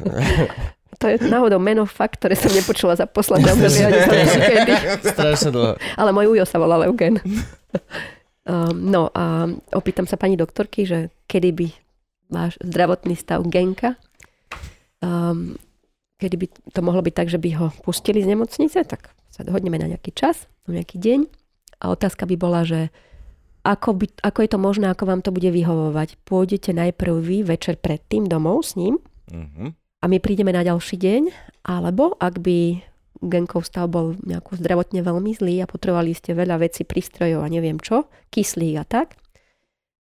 To je náhodou meno fakt, ktoré som nepočula za posledné obdobie. Strašne dlho. Ale môj ujo sa volal Eugen. Um, no a opýtam sa pani doktorky, že kedy by váš zdravotný stav Genka, um, kedy by to mohlo byť tak, že by ho pustili z nemocnice, tak sa dohodneme na nejaký čas, na nejaký deň. A otázka by bola, že ako, by, ako je to možné, ako vám to bude vyhovovať. Pôjdete najprv vy večer predtým domov s ním Mhm. a my prídeme na ďalší deň, alebo ak by Genkov stav bol nejako zdravotne veľmi zlý a potrebovali ste veľa vecí, prístrojov a neviem čo, kyslík a tak,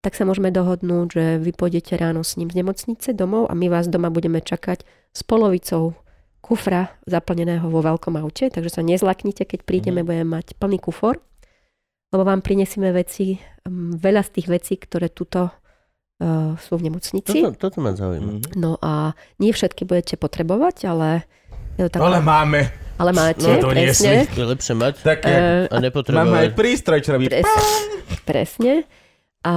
tak sa môžeme dohodnúť, že vy pôjdete ráno s ním z nemocnice domov a my vás doma budeme čakať s polovicou kufra zaplneného vo veľkom aute, takže sa nezlaknite, keď prídeme, budeme mať plný kufor, lebo vám prinesieme veci, mm, veľa z tých vecí, ktoré tuto uh, sú v nemocnici. Toto, toto ma zaujíma. Mhm. No a nie všetky budete potrebovať, ale je to taká, Ale máme. ale máte, No to presne. Je lepšie mať Tak Eh, a máme aj nepotrebovať. prístroj, čo robí... Pres, presne. A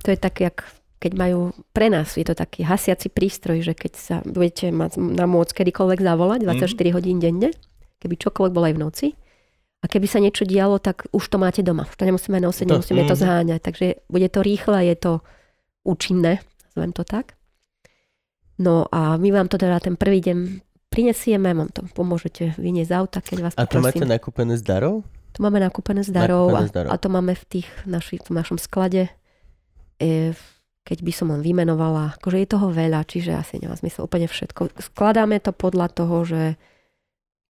to je tak, jak keď majú, pre nás je to taký hasiaci prístroj, že keď sa budete mať na môcť kedykoľvek zavolať, 24 hodín denne, keby čokoľvek bolo aj v noci, a keby sa niečo dialo, tak už to máte doma. To nemusíme nosiť, nemusíme to mhm. zháňať. Takže bude to rýchle, je to účinné, nazvem to tak. No a my vám to teda ten prvý deň prinesieme, vám to pomôžete vyniesť z auta, keď vás A to máte nakúpené z darov? To máme nakúpené z darov, Nakúpené a, z darov. a to máme v tých naši, v našom sklade. E, keď by som len vymenovala, akože je toho veľa, čiže asi nemá zmysel úplne všetko. Skladáme to podľa toho, že,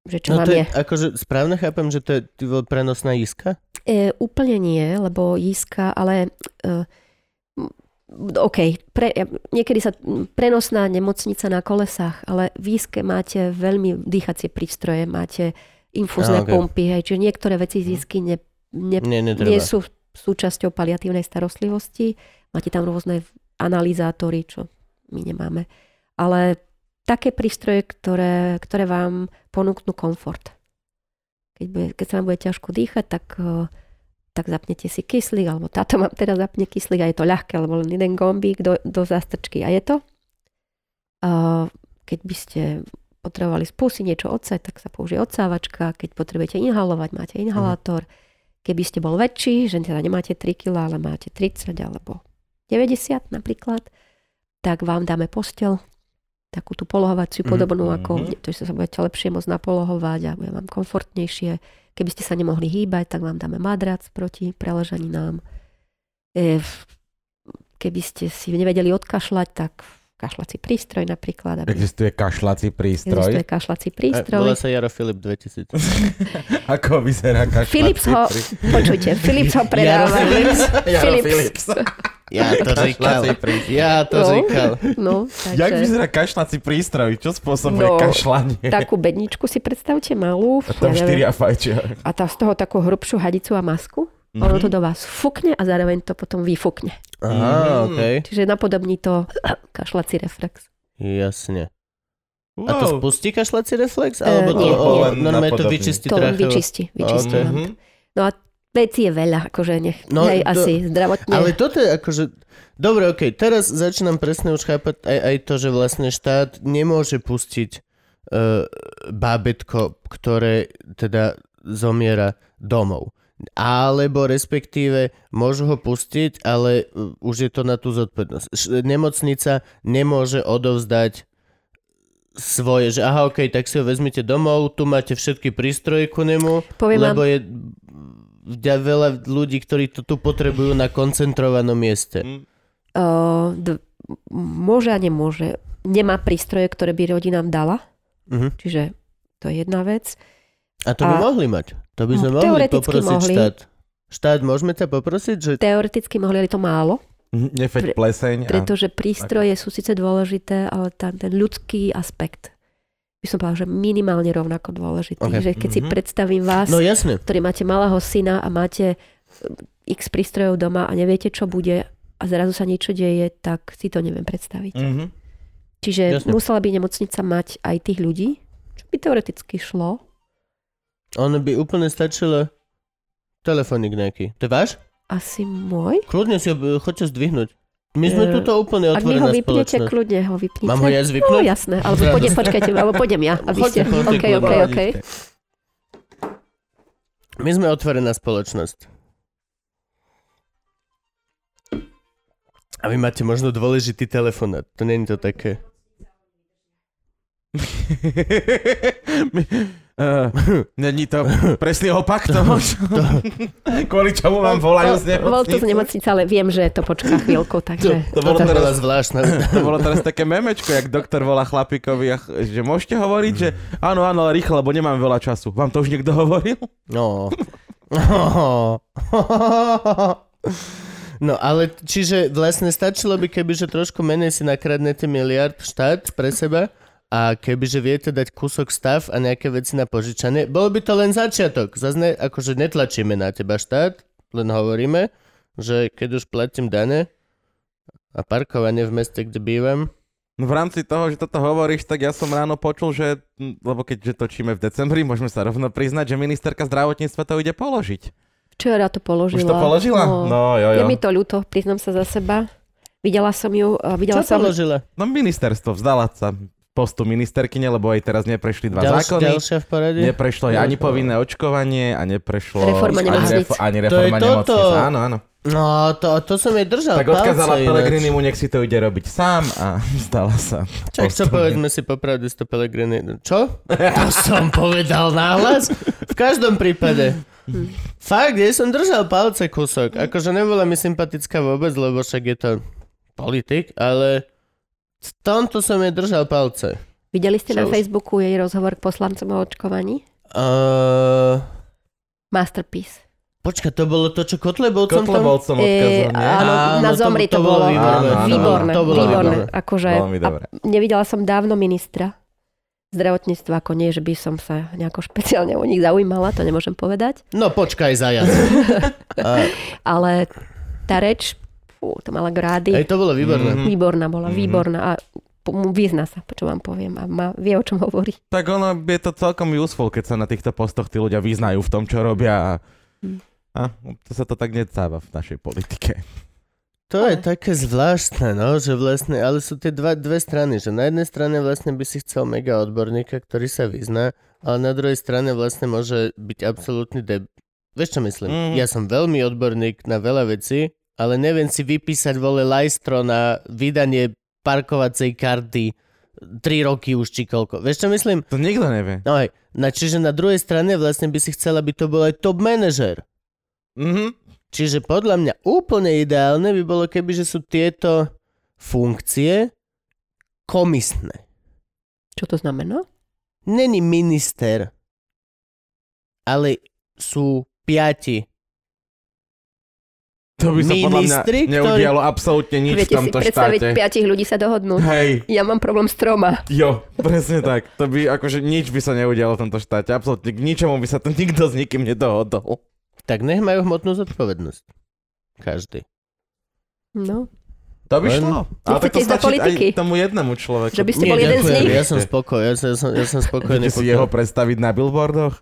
že čo no to je. je, akože správne chápem, že to je prenosná iska? E, úplne nie, lebo jízka, ale e, OK, pre, ja- niekedy sa prenosná nemocnica na kolesách, ale v jízke máte veľmi dýchacie prístroje, máte infúzne Á, ok. pumpy, hej, čiže niektoré veci z jízky ne, ne, Nie, netreba. nie sú súčasťou paliatívnej starostlivosti. Máte tam rôzne analizátory, čo my nemáme. Ale také prístroje, ktoré, ktoré vám ponúknú komfort. Keď, bude, keď sa vám bude ťažko dýchať, tak, eh, tak zapnete si kyslík, alebo táto vám teda zapne kyslík a je to ľahké, lebo len jeden gombík do, do zástrčky a je to. Keď by ste potrebovali spustiť niečo odsať, tak sa použije odsávačka. Keď potrebujete inhalovať, máte inhalátor. Keby ste bol väčší, že teda nemáte 3 kg, ale máte 30 alebo 90 napríklad, tak vám dáme postel, takú tú polohovaciu podobnú, ako, Mhm. to sa budete lepšie môcť napolohovať a bude vám komfortnejšie. Keby ste sa nemohli hýbať, tak vám dáme madrac proti preležaninám. E, v- keby ste si nevedeli odkašľať, tak kašľací prístroj napríklad. Aby Existuje kašľací prístroj. existuje kašľací A, prístroj. volá sa Jaro Filip 2000. Ako vyzerá kašľací Philips ho, prístroj? počujte, Philips ho predáva. Jaro Philips? Jaro Philips. Ja to říkal. Ja to No. říkal. No, Jak takže vyzerá kašľací prístroj? Čo spôsobuje No, kašľanie? takú bedničku si predstavte malú. A tam štyria fajčia. a tá z toho takú hrubšiu hadicu a masku. Mhm. Ono to do vás fúkne a zároveň to potom vyfúkne. Aha, Mhm. okej. Čiže napodobní to kašlací reflex. Jasne. Wow. A to spustí kašľací reflex? Eh, Alebo to nie, o, nie. normálne to vyčistí To len vyčistí. vyčistí Ok. vám. Mhm. No a veci je veľa, akože nech, No, hej, to- asi zdravotne. Ale toto je akože... Dobre, okej, teraz začínam presne už chápať aj, aj to, že vlastne štát nemôže pustiť uh, bábetko, ktoré teda zomiera domov. Alebo respektíve môžu ho pustiť, ale uh, už je to na tú zodpovednosť. Nemocnica nemôže odovzdať svoje, že aha, okej, tak si ho vezmite domov, tu máte všetky prístroje ku nemu, Poviem lebo vám, je veľa ľudí, ktorí to tu potrebujú na koncentrovanom mieste. uh, d- môže a nemôže. Nemá prístroje, ktoré by rodinám dala, Mhm. čiže to je jedna vec. A to by A- mohli mať. To by sme No, mohli poprosiť mohli. štát. Štát, môžeme ťa poprosiť, že... Teoreticky mohli, ale to málo, Mhm, Nefeď pleseň. a- pretože prístroje sú síce dôležité, ale tá, ten ľudský aspekt by som povedala, že minimálne rovnako dôležitý. Ok. Že keď si Mhm. predstavím vás, No jasne. ktorý máte malého syna a máte eh, x prístrojov doma a neviete, čo bude a zrazu sa niečo deje, tak si to neviem predstaviť. Mhm. Čiže Jasne. musela by nemocnica mať aj tých ľudí, čo by teoreticky šlo. Ono by úplne stačilo telefónik nejaký. To je váš? Asi môj? Kľudne si ho choďte zdvihnúť. My sme Eh, tuto úplne Ak mi ho otvorená vypnete, spoločnosť. kľudne ho vypnite. Mám ho ja No zvyknúť? jasné, alebo pôjdem, počkajte, alebo pôjdem ja, aby ste... OK, OK, kľudne. OK. My sme otvorená spoločnosť. A vy máte možno dôležitý telefón. To není to také. Uh, Není to presný opak toho, čo... kvôli čomu vám volajú z Bol to z nemocnice. nemocnice, ale viem, že to počká chvíľku, To, takže... To bolo toto bola teraz- zvláštna. To bolo teraz také memečko, jak doktor volá chlapíkovi, že môžete hovoriť, že áno, áno, ale rýchlo, lebo nemám veľa času. Vám to už niekto hovoril? No. No ale čiže vlastne stačilo by, keby že trošku menej si nakradnete miliard štát pre seba a kebyže viete dať kúsok stav a nejaké veci na požičanie, bolo by to len začiatok. Zase ne, akože netlačíme na teba štát, len hovoríme, že keď už platím dane a parkovanie v meste, kde bývam, No v rámci toho, že toto hovoríš, tak ja som ráno počul, že, lebo keďže točíme v decembri, môžeme sa rovno priznať, že ministerka zdravotníctva to ide položiť. Včera to položila. Už to položila? No, jo, Je jo. mi to ľúto, priznám sa za seba. Videla som ju, a videla čo som... položila? No ministerstvo vzdala sa postu ministerkyne, lebo aj teraz neprešli dva Ďalš, zákony. ďalšia v porade? Neprešlo aj ani povinné očkovanie a neprešlo Reforma ani, refo- ani To je reforma toto. Áno, áno. No, to, to som jej držal Tak odkázala Pelegrini mu, nech si to ide robiť sám a vzdala sa. Čak, čo povedzme si popravde z to Pelegrini. Čo? To som povedal náhlas. V každom prípade. Fakt, ja som držal palce kúsok. Akože nebola mi sympatická vôbec, lebo však je to politik, ale v tomto som jej držal palce. Videli ste Čo na už? Facebooku jej rozhovor k poslancom o očkovaní? Uh, Masterpiece. počka, to bolo to, čo Kotlebovcom tam? Kotlebovcom odkazol, nie? áno, Áno, na Zomri to to, bolo výborné. Áno, áno, výborné, to bolo výborné. výborné. Akože, Veľmi a nevidela som dávno ministra zdravotníctva, ako nie, že by som sa nejako špeciálne o nich zaujímala, to nemôžem povedať. No počkaj, zajac. Ale tá reč, fú, to mala grády. Ej, to bolo výborné. Mhm. Výborná bola, Mhm. výborná a vyzná sa, čo vám poviem a má, vie, o čom hovorí. Tak ono je to celkom useful, keď sa na týchto postoch tí ľudia vyznajú v tom, čo robia. A, Hm. a to sa to tak necáva v našej politike. To je také zvláštne, no, že vlastne, ale sú tie dva, dve strany, že na jednej strane vlastne by si chcel mega odborníka, ktorý sa vyzná, ale na druhej strane vlastne môže byť absolútny deb... Vieš čo myslím? Mhm. Ja som veľmi odborník na veľa vecí, ale neviem si vypísať vole lajstro na vydanie parkovacej karty 3 roky už či koľko. Vieš čo myslím? To nikto nevie. No hej, na, čiže na druhej strane vlastne by si chcel, aby to bol aj top manažer. Mhm. Čiže podľa mňa úplne ideálne by bolo, keby že sú tieto funkcie komisné. Čo to znamená? Není minister, ale sú piati. To by sa podľa mňa Ministri, neudialo absolútne nič v Viete si tomto predstaviť štáte. piatich ľudí sa dohodnúť? Hej, Ja mám problém s troma. jo, presne tak. To by akože nič by sa neudialo v tomto štáte. Absolútne k ničomu by sa to nikto s nikým nedohodol. Tak nech majú hmotnú zodpovednosť. Každý. No, To by Len- šlo. Ale tak to Nechcete ísť do stačí politiky? aj tomu jednému človeku. Že by ste bol jeden z nich. Ja som spokojný, ja som, ja som, ja som spokojný. Chcete si jeho predstaviť na billboardoch?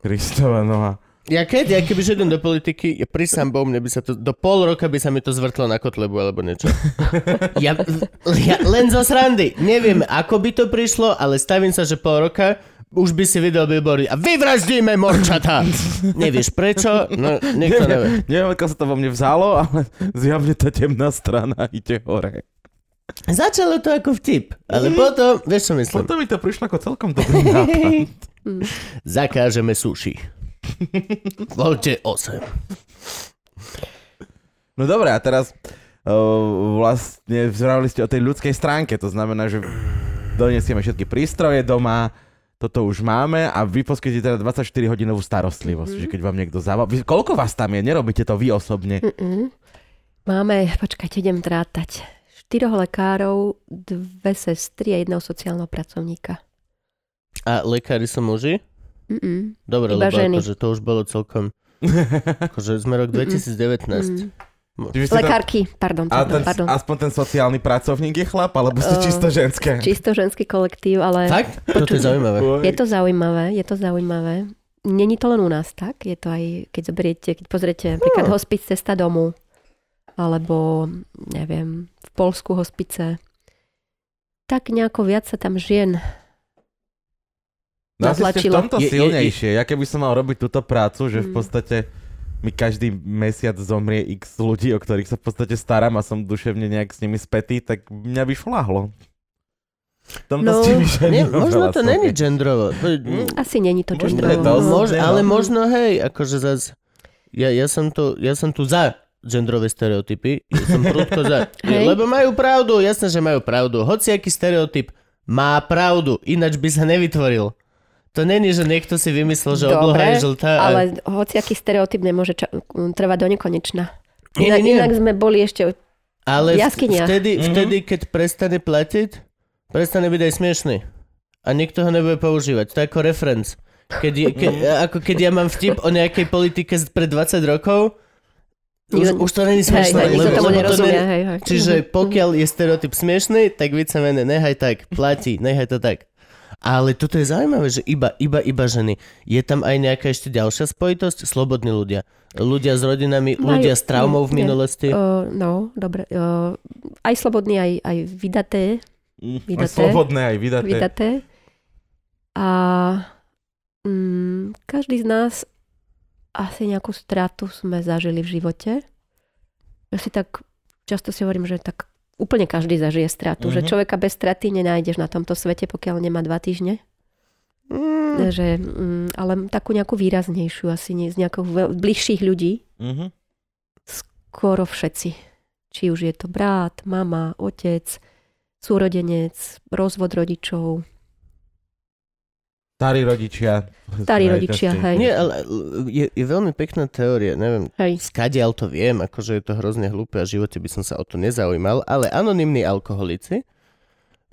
Kristova noha. Ja keď, ja keby idem do politiky, ja prísam Bohu, mne by sa to, do pol roka by sa mi to zvrtlo na kotlebu alebo niečo. Ja, ja len zo srandy. Neviem, ako by to prišlo, ale stavím sa, že pol roka už by si videl billboardy a vyvraždíme morčata. Nevieš prečo? No, nikto nevie. Neviem, ako sa to vo mne vzalo, ale zjavne tá temná strana ide hore. Začalo to ako vtip, ale potom, vieš čo myslím? Potom mi to prišlo ako celkom dobrý nápad. Zakážeme suši. Voľte 8. No dobre, a teraz uh, vlastne vzrávali ste o tej ľudskej stránke, to znamená, že donesieme všetky prístroje doma, toto už máme a vy poskytujete teda 24-hodinovú starostlivosť, že keď vám niekto zavolá. Vy- Koľko vás tam je? Nerobíte to vy osobne? Mm-mm. Máme, počkajte, idem trátať. Štyroch lekárov, dve sestry a jedného sociálneho pracovníka. A lekári sú muži? Mm-mm. Dobre, Iba lebo ženy. akože to už bolo celkom... Akože sme rok 2019. Mm. Čiže ste tam- Lekárky, pardon, A ten, pardon. aspoň ten sociálny pracovník je chlap, alebo ste Eh, čisto ženské? Čisto ženský kolektív, ale Fakt? Toto je zaujímavé. Je to zaujímavé, je to zaujímavé. Není to len u nás tak, je to aj, keď zoberiete, keď pozriete napríklad No. hospic cesta domu, alebo neviem, v Polsku hospice. Tak nejako viac sa tam žien No asi ste v tomto Je- je- silnejšie. Ja keby som mal robiť túto prácu, že v Mm. podstate mi každý mesiac zomrie x ľudí, o ktorých sa v podstate starám a som duševne nejak s nimi spätý, tak mňa by šláhlo. No, neoveľa možno to není gendrovo. To- Asi není to Možno to no. Mož, no. ale možno hej, akože zas, ja, ja, som tu, ja som tu za genderové stereotypy, ja som prudko za. Hej. Lebo majú pravdu, jasné, že majú pravdu. Hociaký stereotyp má pravdu, ináč by sa nevytvoril. To není, že niekto si vymyslel, že Dobre, obloha je žltá. a- Ale hociaký stereotyp nemôže ča- trvať do nekonečna. Nie, Inak, nie, nie. inak sme boli ešte... Ale v, jaskyniach. vtedy, Mhm. vtedy, keď prestane platiť, prestane byť aj smiešný. A nikto ho nebude používať. To je ako reference. Keď, je, ke, Mhm. ako keď ja mám vtip o nejakej politike z- pred 20 rokov, už, už to není Hej, smiešné. hej, nikto lebo, tomu lebo to není- Hej, hej. Čiže Mhm. pokiaľ je stereotyp smiešný, tak vícemené nechaj tak, platí, nechaj to tak. Ale toto je zaujímavé, že iba, iba, iba ženy. Je tam aj nejaká ešte ďalšia spojitosť? Slobodní ľudia. Ľudia s rodinami, Majú- ľudia s traumou v nie. minulosti. Uh, no, dobre. Uh, aj slobodný, aj, aj vydaté. Mm, Vydaté. Slobodné aj vydaté. vydaté. A mm, každý z nás asi nejakú stratu sme zažili v živote. Ja si tak, často si hovorím, že tak úplne každý zažije stratu. Že Mhm. človeka bez straty nenájdeš na tomto svete, pokiaľ nemá dva týždne. Mm. Že, mm, ale takú nejakú výraznejšiu asi nie, z nejakých veľ- bližších ľudí. Mhm. Skoro všetci. Či už je to brat, mama, otec, súrodenec, rozvod rodičov. Starí rodičia. Starí rodičia, hej. Nie, ale je, je veľmi pekná teória, neviem, Hej. skadiaľ to viem, akože je to hrozne hlúpe a v živote by som sa o to nezaujímal, ale anonimní alkoholici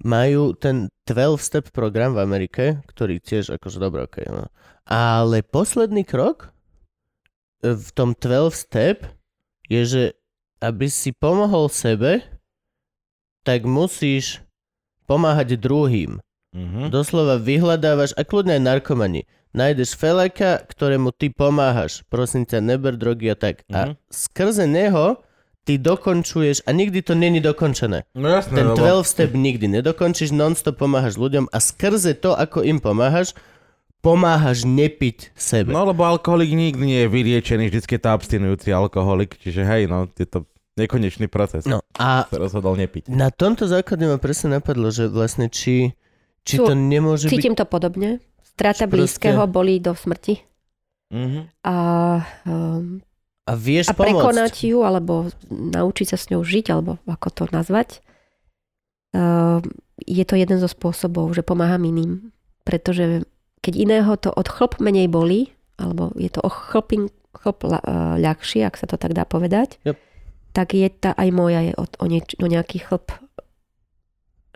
majú ten 12-step program v Amerike, ktorý tiež akože dobré, okay, no. Ale posledný krok e, v tom 12-step je, že aby si pomohol sebe, tak musíš pomáhať druhým. Mhm. Doslova vyhľadávaš, a kľudne aj narkomani. Nájdeš feleka, ktorému ty pomáhaš. Prosím ťa, neber drogy a tak. A Mhm. skrze neho ty dokončuješ, a nikdy to není dokončené. No jasné, Ten lebo 12 step nikdy nedokončíš, non-stop pomáhaš ľuďom a skrze to, ako im pomáhaš, pomáhaš nepiť sebe. No lebo alkoholik nikdy nie je vyriečený, vždycky je to abstinujúci alkoholik, čiže hej, no, je to nekonečný proces. No a Sa rozhodol nepiť. na tomto základe ma presne napadlo, že vlastne či, či Sú- to nemôže byť... Cítim to podobne. Strata Proste- blízkeho bolí do smrti. Mhm. A, um, A vieš a pomôcť. prekonať ju, alebo naučiť sa s ňou žiť, alebo ako to nazvať. Um, je to jeden zo spôsobov, že pomáham iným. Pretože keď iného to od chlop menej bolí, alebo je to o chlpin, chlp uh, ľahšie, ak sa to tak dá povedať, Yep. tak je tá aj moja je o, o, nieč, o nejaký chlp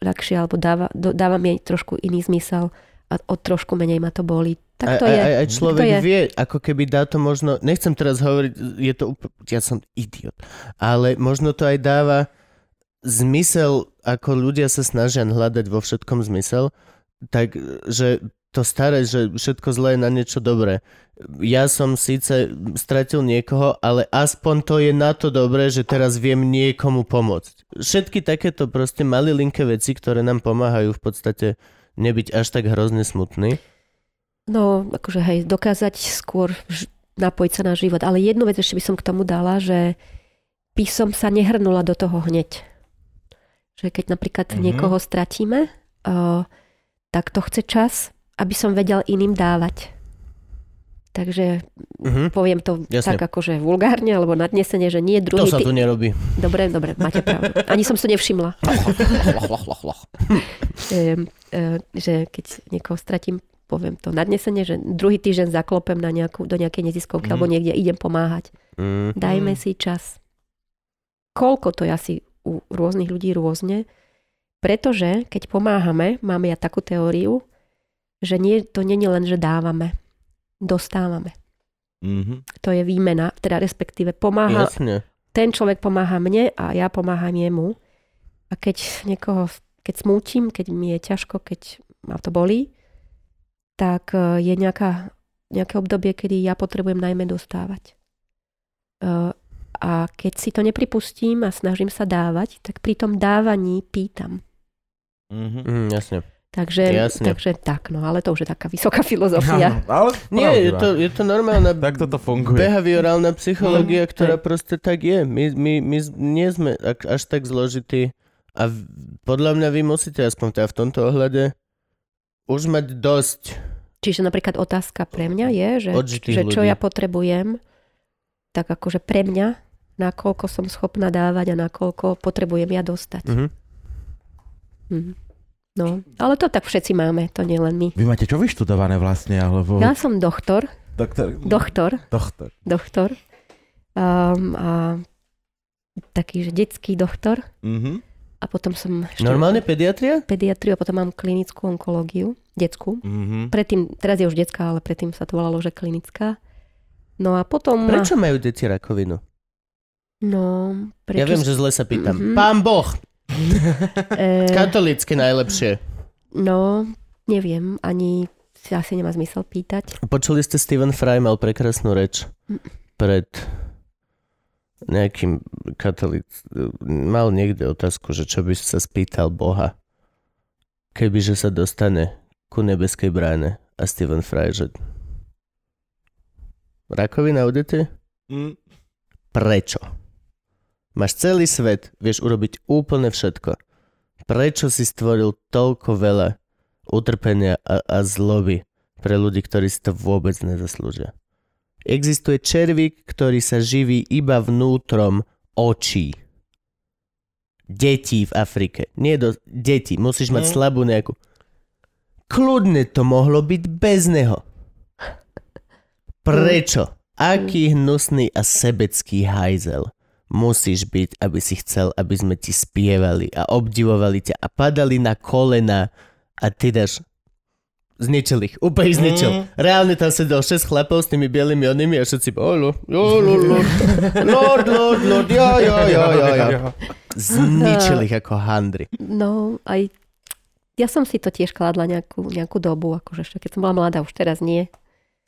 ľahšie, alebo dáva, do, dáva mi trošku iný zmysel a o trošku menej ma to boli. Tak to aj, je. Aj, aj človek je. vie, ako keby dá to možno, nechcem teraz hovoriť, je to úplne, ja som idiot, ale možno to aj dáva zmysel, ako ľudia sa snažia hľadať vo všetkom zmysel, tak že to staré, že všetko zlé je na niečo dobré. Ja som síce stratil niekoho, ale aspoň to je na to dobré, že teraz viem niekomu pomôcť. Všetky takéto proste malilinké veci, ktoré nám pomáhajú v podstate nebyť až tak hrozne smutný. No, akože hej, dokázať skôr napojiť sa na život. Ale jednu vec ešte by som k tomu dala, že by som sa nehrnula do toho hneď. Že keď napríklad Mhm. niekoho stratíme, uh, tak to chce čas, aby som vedel iným dávať. Takže Mhm. poviem to Jasne. tak akože vulgárne alebo nadnesenie, že nie To druhý... sa ty- tu nerobí. Dobre, dobre, máte pravdu. Ani som si to nevšimla. Ehm, e, že keď niekoho stratím, poviem to nadnesenie, že druhý týždeň zaklopem na nejakú, do nejakej neziskovky Mhm. alebo niekde idem pomáhať. Mm. Dajme Mhm. si čas. Koľko to je asi u rôznych ľudí rôzne, pretože keď pomáhame, máme ja takú teóriu, že nie, to nie je len, že dávame, dostávame. Mhm. To je výmena, teda respektíve pomáha, Jasne. ten človek pomáha mne a ja pomáham jemu. A keď niekoho, keď smútim, keď mi je ťažko, keď ma to bolí, tak e, je nejaká, nejaké obdobie, kedy ja potrebujem najmä dostávať. E, A keď si to nepripustím a snažím sa dávať, tak pri tom dávaní pýtam. Mhm. Mm, jasne. Takže, Jasne. takže tak, no ale to už je taká vysoká filozofia. Ale Nie, je to, je to normálna Tak toto funguje. behaviorálna psychológia, Mhm. ktorá Hej. proste tak je. My, my, my nie sme až tak zložití a v- podľa mňa vy musíte aspoň teda v tomto ohľade už mať dosť. Čiže napríklad otázka pre mňa je, že, že čo ľudí. ja potrebujem, tak akože pre mňa, nakoľko som schopná dávať a nakoľko potrebujem ja dostať. Mhm. Mhm. No, ale to tak všetci máme, to nie len my. Vy máte čo vyštudované vlastne, alebo... Ja som doktor, Doktor. doktor, Doktor. doktor um, a taký, že detský doktor Mhm. a potom som ešte Normálne pediatria? pediatriu a potom mám klinickú onkológiu, detskú. Mhm. Predtým, teraz je už detská, ale predtým sa to volalo, že klinická. No a potom... Prečo majú deti rakovinu? No, prečo... Ja viem, že zle sa pýtam. Mhm. Pán Boh, E, katolícky najlepšie. no, neviem, ani si asi nemá zmysel pýtať. Počuli ste, Stephen Fry mal prekrásnu reč Mm. pred nejakým katolíc... Mal niekde otázku, že čo by sa spýtal Boha, kebyže sa dostane ku nebeskej bráne. A Stephen Fry, že rakovina u deti? Mm. Prečo? Máš celý svet, vieš urobiť úplne všetko. Prečo si stvoril toľko veľa utrpenia a, a zloby pre ľudí, ktorí si to vôbec nezaslúžia? Existuje červík, ktorý sa živí iba vnútrom očí. Detí v Afrike. Nie do... Deti. Musíš mať Mm. slabú nejakú... Kľudne to mohlo byť bez neho. Prečo? Aký hnusný a sebecký hajzel musíš byť, aby si chcel, aby sme ti spievali a obdivovali ťa a padali na kolena a ty dáš Zničil ich, úplne ich zničil. Mm. Reálne tam sedel 6 chlapov s tými bielými onými a všetci oh, lord, lord, lord, lord, jo, jo, jo, jo, jo. Zničil ich ako handry. No, aj ja som si to tiež kladla nejakú, nejakú dobu, akože ešte keď som bola mladá, už teraz nie.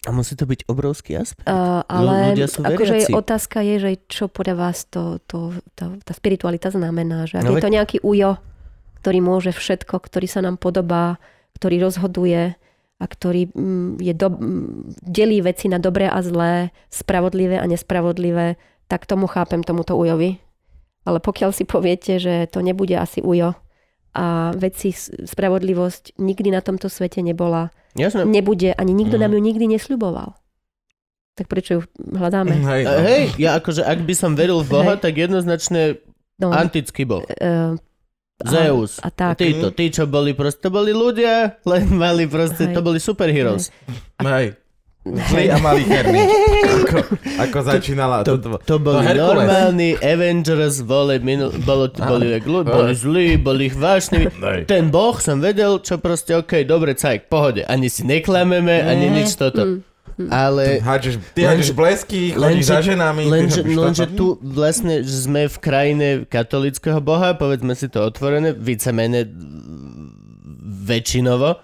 A musí to byť obrovský aspekt. Uh, ale ľudia sú akože otázka je, že čo podľa vás to, to, tá, tá spiritualita znamená. Že ak No je to nejaký ujo, ktorý môže všetko, ktorý sa nám podobá, ktorý rozhoduje a ktorý mm, je do, mm, delí veci na dobré a zlé, spravodlivé a nespravodlivé, tak tomu chápem tomuto ujovi. Ale pokiaľ si poviete, že to nebude asi ujo a veci, spravodlivosť nikdy na tomto svete nebola, Jasné. nebude, ani nikto Mm. nám ju nikdy nesľuboval. Tak prečo ju hľadáme? Hej, A no. Hej, ja akože ak by som veril v Boha, Hej. tak jednoznačne No, antický boh. uh, Zeus. A, a tak. Títo, tí, čo boli proste, to boli ľudia, len mali proste, Hej. to boli superheroes. Hej. Zlý a malicherný. Ako, ako začínala. To, To, to, to boli Herkules. normálni Avengers, boli, minul, bolo, boli, ľud, boli zlí, boli vášniví. Hej. Ten boh som vedel, čo proste, OK, dobre, cajk, pohode. Ani si neklameme, ani nič toto. Mm. Ale Hádžeš, ty hádžeš blesky, chodíš lenže- za ženami. Lenže, lenže tu vlastne že sme v krajine katolického boha, povedzme si to otvorené, vícemene väčšinovo.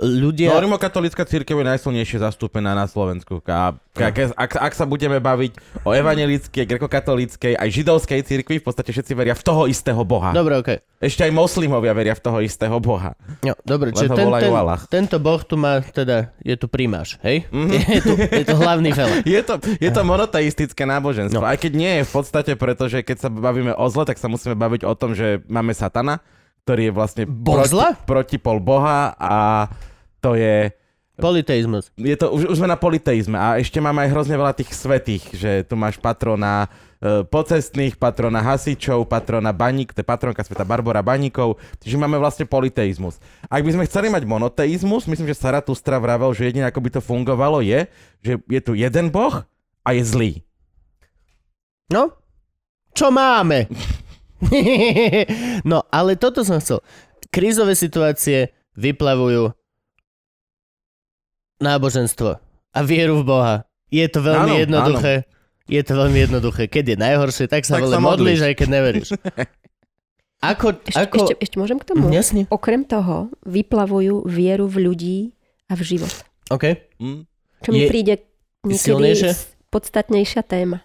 Ľudia... No, katolícka církev je najsilnejšie zastúpená na Slovensku. A, ak, ak, ak sa budeme baviť o evangelíckej, grekokatolíckej, aj židovskej církvi, v podstate všetci veria v toho istého Boha. Dobre, OK. Ešte aj moslimovia veria v toho istého Boha. No, dobre, čiže ten, ten, Allah. tento boh tu má, teda, je tu primáš, hej? Mhm. Je, tu, je tu hlavný fela. Je to, je to monoteistické náboženstvo. No. Aj keď nie je v podstate, pretože keď sa bavíme o zle, tak sa musíme baviť o tom, že máme satana, ktorý je vlastne Boh zla? protipol Boha a to je... Politeizmus. je to, už, už sme na politeizme a ešte máme aj hrozne veľa tých svetých, že tu máš patrona e, pocestných, patrona hasičov, patrona baník, to je patronka sveta Barbara Baníkov, čiže máme vlastne politeizmus. Ak by sme chceli mať monoteizmus, myslím, že Zaratustra vravel, že jediné ako by to fungovalo je, že je tu jeden boh a je zlý. No, čo máme? no, ale toto som chcel. Krízové situácie vyplavujú náboženstvo a vieru v Boha. Je to veľmi Áno, jednoduché. Je to veľmi jednoduché. Keď je najhoršie, tak sa Tak vole sa modlíš, modlíš. aj keď neveríš. Ako, Ešte, ako... ešte, ešte môžem k tomu? Jasne. Okrem toho vyplavujú vieru v ľudí a v život. OK. Hm? Čo mi Je príde niekedy podstatnejšia téma.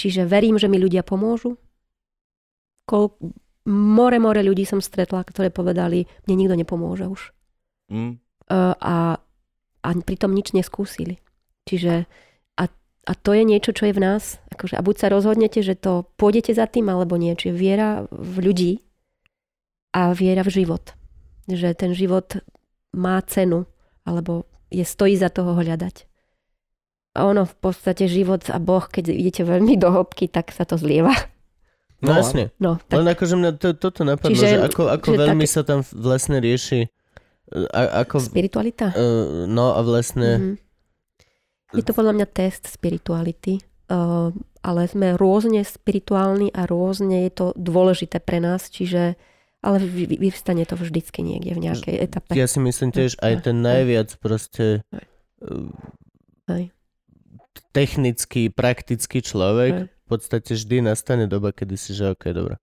Čiže verím, že mi ľudia pomôžu. Kol, more, more ľudí som stretla, ktoré povedali, mne nikto nepomôže už. Mm. Uh, a, a pritom nič neskúsili. Čiže a, a to je niečo, čo je v nás. Akože, a buď sa rozhodnete, že to pôjdete za tým, alebo nie. Čiže viera v ľudí a viera v život. Že ten život má cenu, alebo je stojí za toho hľadať. A ono v podstate život a Boh, keď idete veľmi do hĺbky, tak sa to zlieva. No, No, jasne. No, Len tak, akože mňa to, toto napadlo, Čiže- že ako, ako že veľmi také- sa tam vlastne rieši a, ako, spiritualita. uh, no a vlastne Mhm. Je to podľa mňa test spirituality, uh, ale sme rôzne spirituálni a rôzne je to dôležité pre nás, čiže ale vy, vy- vyvstane to vždycky niekde v nejakej etape. ja si myslím tiež aj ten Hej. najviac proste uh, Hej. technický, praktický človek Hej. v podstate vždy nastane doba, kedy si, že ok, dobré.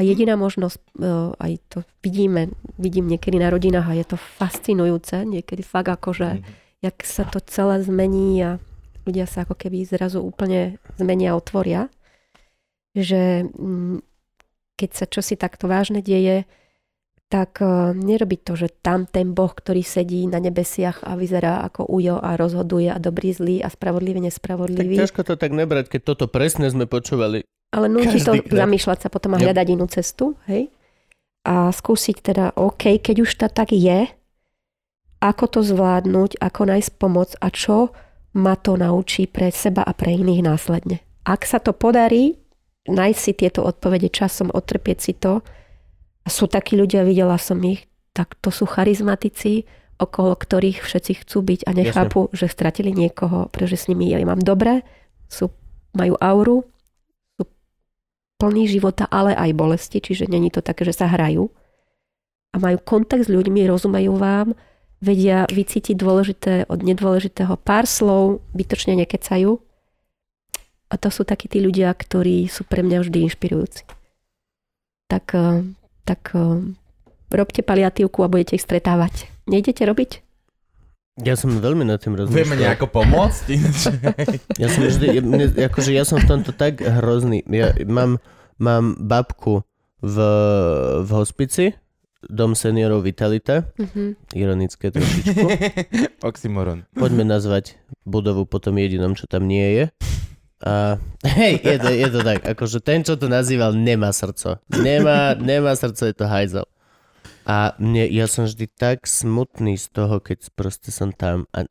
A jediná možnosť, uh, aj to vidíme, vidím niekedy na rodinách a je to fascinujúce, niekedy fakt akože, jak sa to celé zmení a ľudia sa ako keby zrazu úplne zmenia a otvoria, že mm, keď sa čosi takto vážne deje, tak uh, nerobí to, že tam ten Boh, ktorý sedí na nebesiach a vyzerá ako ujo a rozhoduje a dobrý, zlý a spravodlivý, Tak nespravodlivý. ťažko to tak nebrať, keď toto presne sme počúvali. Ale nutí to krát. zamýšľať sa potom a Yep. hľadať inú cestu, hej? A skúsiť teda, OK, keď už to tak je, ako to zvládnuť, ako nájsť pomoc a čo ma to naučí pre seba a pre iných následne. Ak sa to podarí, nájsť si tieto odpovede časom, otrpieť si to, a sú takí ľudia, videla som ich, tak to sú charizmatici, okolo ktorých všetci chcú byť a nechápu, že stratili niekoho, pretože s nimi ja mám dobre, sú, majú auru, plný života, ale aj bolesti, čiže není to také, že sa hrajú. A majú kontakt s ľuďmi, rozumejú vám, vedia vycítiť dôležité od nedôležitého pár slov, bytočne nekecajú. A to sú takí tí ľudia, ktorí sú pre mňa vždy inšpirujúci. Tak, eh, tak eh, robte paliatívku a budete ich stretávať. Nejdete robiť? Ja som veľmi nad tým rozmýšľal. Vieme nejako pomôcť? Ja som vždy, ja, mne, akože ja som v tomto tak hrozný. Ja mám, mám babku v, v hospici, dom seniorov Vitalita, Mhm. ironické trošičku. Oxymoron. Poďme nazvať budovu potom jedinom, čo tam nie je. A hej, je to, je to tak, akože ten, čo to nazýval, nemá srdco. Nemá, nemá srdco, je to hajzel. A mne, ja som vždy tak smutný z toho, keď proste som tam. A,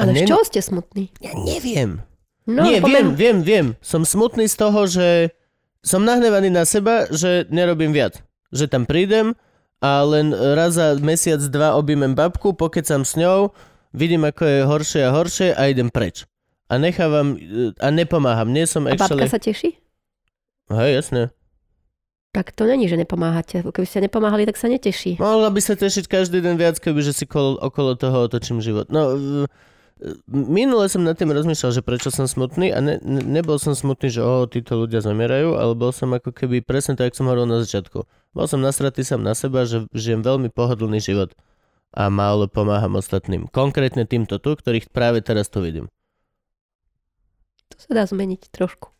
a Ale ne- z čoho ste smutní? Ja neviem. No, Nie, viem, pomen- viem, viem. Som smutný z toho, že som nahnevaný na seba, že nerobím viac. Že tam prídem a len raz za mesiac, dva objmem babku, pokecam s ňou, vidím, ako je horšie a horšie a idem preč. A nechávam, e, a nepomáham. Nie som A babka actually... sa teší? Hej, jasné. Tak to není, že nepomáhate. Keby ste nepomáhali, tak sa neteší. Mohla by sa tešiť každý deň viac, keby že si kol, okolo toho otočím život. No, minule som nad tým rozmýšľal, že prečo som smutný a ne, ne, nebol som smutný, že o, títo ľudia zamierajú, ale bol som ako keby presne tak, jak som hovoril na začiatku. Bol som nasratý sám na seba, že žijem veľmi pohodlný život a málo pomáham ostatným. Konkrétne týmto tu, ktorých práve teraz tu vidím. To sa dá zmeniť trošku.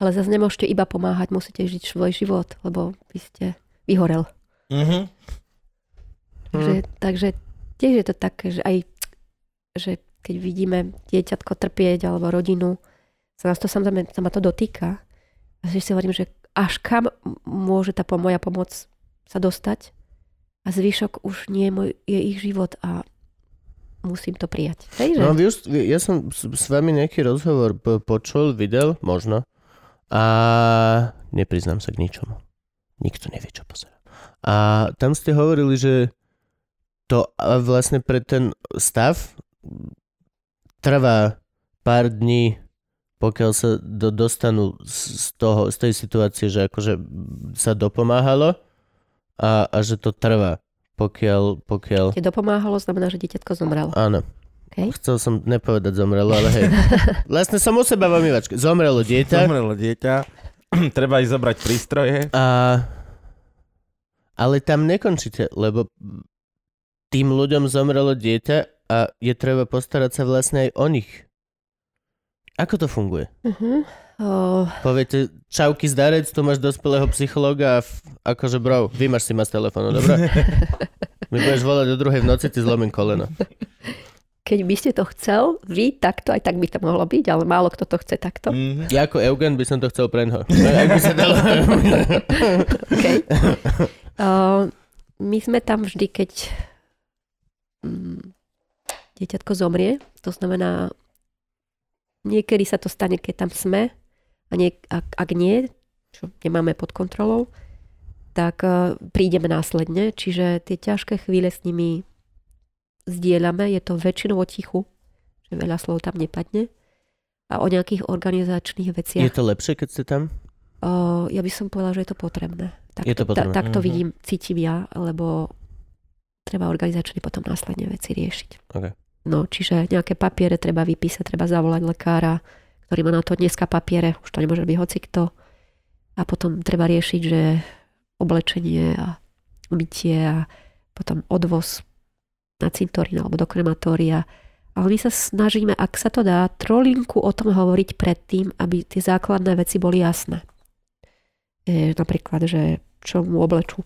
Ale zase nemôžete iba pomáhať, musíte žiť svoj život, lebo vy ste vyhorel. Mhm. Takže, takže tiež je to také, že aj že keď vidíme dieťatko trpieť alebo rodinu, sa nás to samozrejme sa ma to dotýka. A si hovorím, že až kam môže tá moja pomoc sa dostať a zvyšok už nie je, môj, je ich život a musím to prijať. Hej, že? No, vy- ja som s, vami nejaký rozhovor po, počul, videl, možno. A nepriznám sa k ničomu. Nikto nevie, čo pozerám. A tam ste hovorili, že to vlastne pre ten stav trvá pár dní, pokiaľ sa do, dostanú z, z, toho, z tej situácie, že akože sa dopomáhalo a, a že to trvá, pokiaľ, pokiaľ... Keď dopomáhalo, znamená, že dieťatko zomrelo. Áno. Okay. Chcel som nepovedať zomrelo, ale hej. Vlastne som u seba v omývačke. Zomrelo dieťa Zomrelo dieťa. Treba ísť zobrať prístroje. a... Ale tam nekončíte, lebo tým ľuďom zomrelo dieťa a je treba postarať sa vlastne aj o nich. Ako to funguje? Uh-huh. O, Poviete, čauky zdarec, tu máš dospelého psychologa a f- akože bro, vymaš si ma z telefónu, dobre? Mi budeš volať do druhej v noci, ti zlomím koleno. keď by ste to chcel, vy takto, aj tak by to mohlo byť, ale málo kto to chce takto. Mhm. Ja ako Eugen by som to chcel preňho. Ak by sa dalo. Okay. Uh, my sme tam vždy, keď mm, dieťatko zomrie, to znamená, niekedy sa to stane, keď tam sme, a nie, ak, ak nie, čo nemáme pod kontrolou, tak uh, prídeme následne, čiže tie ťažké chvíle s nimi zdieľame, je to väčšinou o tichu, že veľa slov tam nepadne a o nejakých organizačných veciach. Je to lepšie, keď ste tam? O, ja by som povedala, že je to potrebné. Tak, Je to potrebné, Tak, tak to mhm. vidím, cítim ja, lebo treba organizačne potom následne veci riešiť. Ok. No, čiže nejaké papiere treba vypísať, treba zavolať lekára, ktorý má na to dneska papiere, už to nemôže byť hocikto. A potom treba riešiť, že oblečenie a mytie a potom odvoz na cintorín alebo do krematória. Ale my sa snažíme, ak sa to dá, trolinku o tom hovoriť predtým, aby tie základné veci boli jasné. E, napríklad, že čo mu oblečú.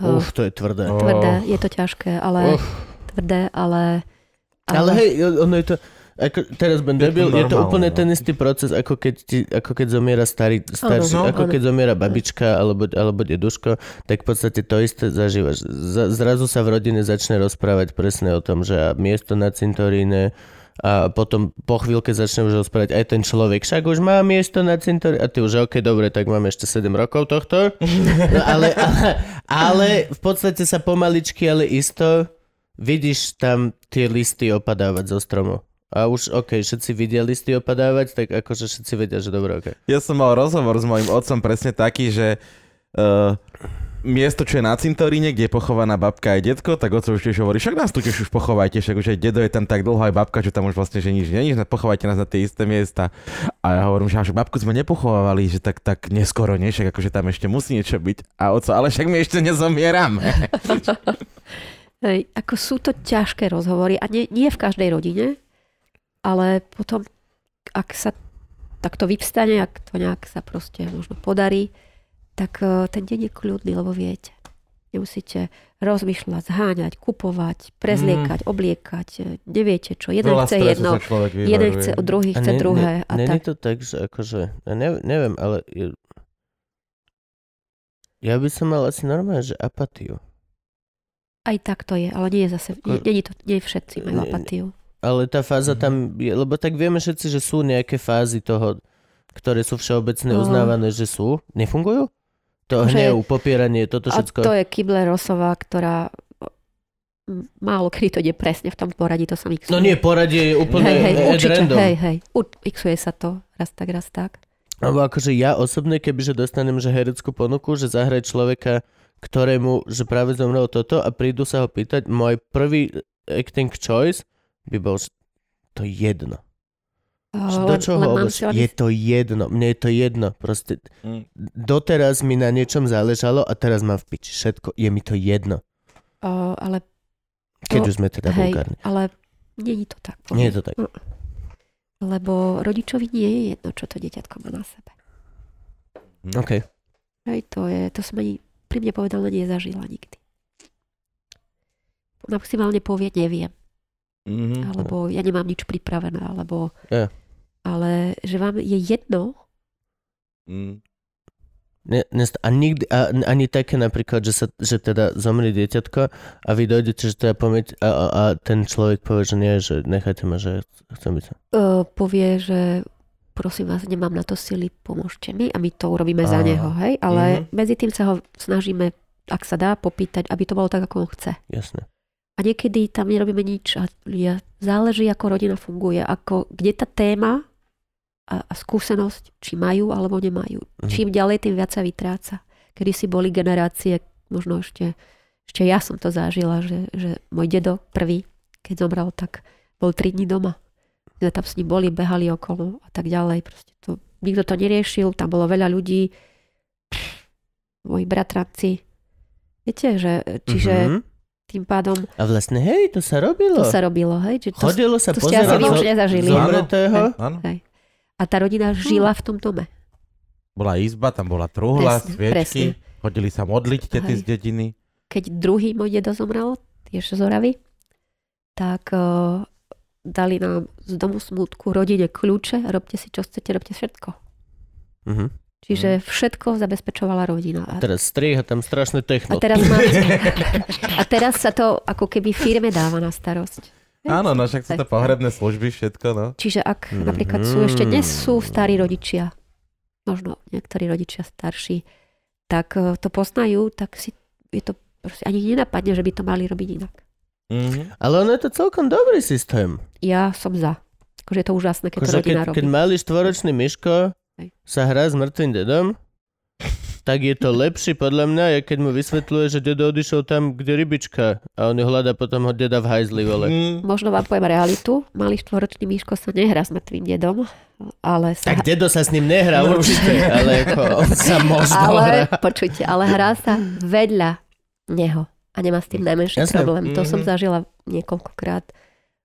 Uf, to je tvrdé. Tvrdé, je to ťažké, ale Uf. tvrdé, ale... Ale hej, ono je to... Ako, teraz budem Je to debil, je to úplne no. ten istý proces, ako keď, ti, ako keď zomiera starý, starší, no, ako keď zomiera babička alebo, alebo deduško, tak v podstate to isté zažívaš. Z, zrazu sa v rodine začne rozprávať presne o tom, že miesto na cintoríne a potom po chvíľke začne už rozprávať aj ten človek, však už má miesto na cintoríne a ty už, ok, dobre, tak máme ešte 7 rokov tohto. No, ale, ale, ale v podstate sa pomaličky, ale isto vidíš tam tie listy opadávať zo stromu. A už, OK, všetci vidia listy opadávať, tak akože všetci vedia, že dobre, OK. Ja som mal rozhovor s mojim otcom presne taký, že uh, miesto, čo je na cintoríne, kde je pochovaná babka aj detko, tak oco už tiež hovorí, však nás tu tiež už pochovajte, však už aj dedo je tam tak dlho, aj babka, že tam už vlastne, že nič není, že pochovajte nás na tie isté miesta. A ja hovorím, že však babku sme nepochovávali, že tak, tak neskoro, nie? Však akože tam ešte musí niečo byť. A oco, ale však my ešte nezomierame. Hej, ako sú to ťažké rozhovory a nie, nie v každej rodine, ale potom, ak sa tak to vyvstane, ak to nejak sa proste možno podarí, tak eh, ten deň je kľudný, lebo viete. Nemusíte rozmýšľať, zháňať, kupovať, prezliekať, obliekať. eh, Neviete čo. Jeden Veľa chce jedno, jeden chce, druhý chce druhé. A Není tak. to tak, že akože, ja ne, neviem, ale ja by som mal asi normálne, že apatiu. Aj tak to je, ale nie je zase, nie, nie, to, nie všetci majú apatiu. Ale tá fáza Mhm. tam je, lebo tak vieme všetci, že sú nejaké fázy toho, ktoré sú všeobecne No. uznávané, že sú. Nefungujú? To Že- hnev, popieranie, toto A všetko. to je Kibler Rosová, ktorá málo kedy to ide presne v tom poradí, to sa mixuje. No nie, poradie je úplne hej, hej, určite, random. hej, hej. U- mixuje sa to raz tak, raz tak. Alebo akože ja osobne, kebyže dostanem že hereckú ponuku, že zahraj človeka, ktorému, že práve zomrelo toto a prídu sa ho pýtať, môj prvý acting choice by bol to jedno. Že do čoho len len- Je to jedno, mne je to jedno. Proste Mm. doteraz mi na niečom záležalo a teraz mám v piči všetko. Je mi to jedno. o, ale Keď To- už sme teda hej, vulgárni. ale nie je to tak. Nie je to tak. Lebo rodičovi nie je jedno, čo to dieťatko má na sebe. OK. Hej, to, je, to som ani pri mne povedané nezažila nikdy. Maximálne povie, neviem. Mhm. alebo ja nemám nič pripravené, alebo... Ja. Ale že vám je jedno, Mm. Ne, nest- a nikdy, a, ani také napríklad, že, sa, že teda zomrie dieťatko a vy dojdete, že teda pomieť a, a, a ten človek povie, že nie, že nechajte ma, že chcem byť uh, povie, že prosím vás, nemám na to sily, pomôžte mi a my to urobíme za Á. neho, hej? Ale Mhm. medzi tým sa ho snažíme, ak sa dá, popýtať, aby to bolo tak, ako on chce. Jasne. A niekedy tam nerobíme nič a ja, záleží, ako rodina funguje, ako, kde tá téma a, a skúsenosť, či majú alebo nemajú. Mhm. Čím ďalej, tým viac sa vytráca. Kedy si boli generácie, možno ešte, ešte ja som to zažila, že, že môj dedo prvý, keď zomrel, tak bol 3 dní doma. My tam s ním boli, behali okolo a tak ďalej. Proste to, nikto to neriešil, tam bolo veľa ľudí, moji bratranci. Viete, že čiže Mhm. Tým pádom A vlastne, hej, to sa robilo. to sa robilo, hej? Že to, Chodilo sa to ste asi pozerať vy už nezažili. zomretého. A tá rodina žila v tom dome. Bola izba, tam bola truhla, Presne, sviečky. Chodili sa modliť tety Hej. z dediny. Keď druhý môj dedo zomrel, tiež z Oravy, tak uh, dali nám z domu smutku rodine kľúče a robte si čo chcete, robte všetko. Mhm. Čiže všetko zabezpečovala rodina. A, Teraz strih a tam strašné a, techno. teraz má, a teraz sa to ako keby firme dáva na starosť. Áno, no však sú to Tak. pohrebné služby, všetko, no. Čiže ak Mhm. napríklad sú ešte dnes sú starí rodičia, možno niektorí rodičia starší, tak eh, to poznajú, tak si je to proste ani nenapadne, že by to mali robiť inak. Mhm. Ale ono je to celkom dobrý systém. Ja som za. Akože je to úžasné, keď to Akože rodina keď, robí. keď malý štvoročný Miško Hej. Sa hrá s mŕtvým dedom, tak je to lepšie podľa mňa, je keď mu vysvetľuje, že dedo odišiel tam, kde rybička a on ju hľadá potom ho deda v hajzli, vole. Mm. Možno vám poviem realitu. Malý štvoročný Míško sa nehrá s mŕtvým dedom, ale sa... Tak dedo sa s ním nehrá určite, ale ako on sa možno ale, hrá. počujte, ale hrá sa vedľa neho a nemá s tým najmenší Jasné. problém. To som Mhm. zažila niekoľkokrát.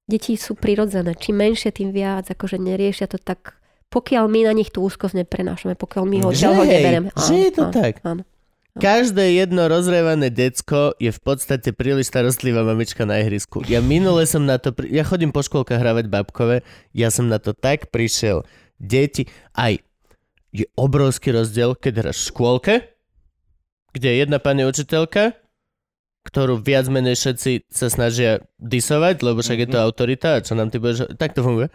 Deti sú prirodzené. Čím menšie, tým viac. Akože neriešia to tak pokiaľ my na nich tú úzkosť neprenášame, pokiaľ my ho Že odtiaľ ho hej, nebereme. že je to tak. Áno. Každé jedno rozrevané decko je v podstate príliš starostlivá mamička na ihrisku. Ja minule som na to, pri... ja chodím po škôlkach hravať babkové, ja som na to tak prišiel. Deti, aj je obrovský rozdiel, keď hráš v škôlke, kde je jedna pani učiteľka, ktorú viac menej všetci sa snažia disovať, lebo však je to autorita a čo nám ty budeš... Tak to funguje.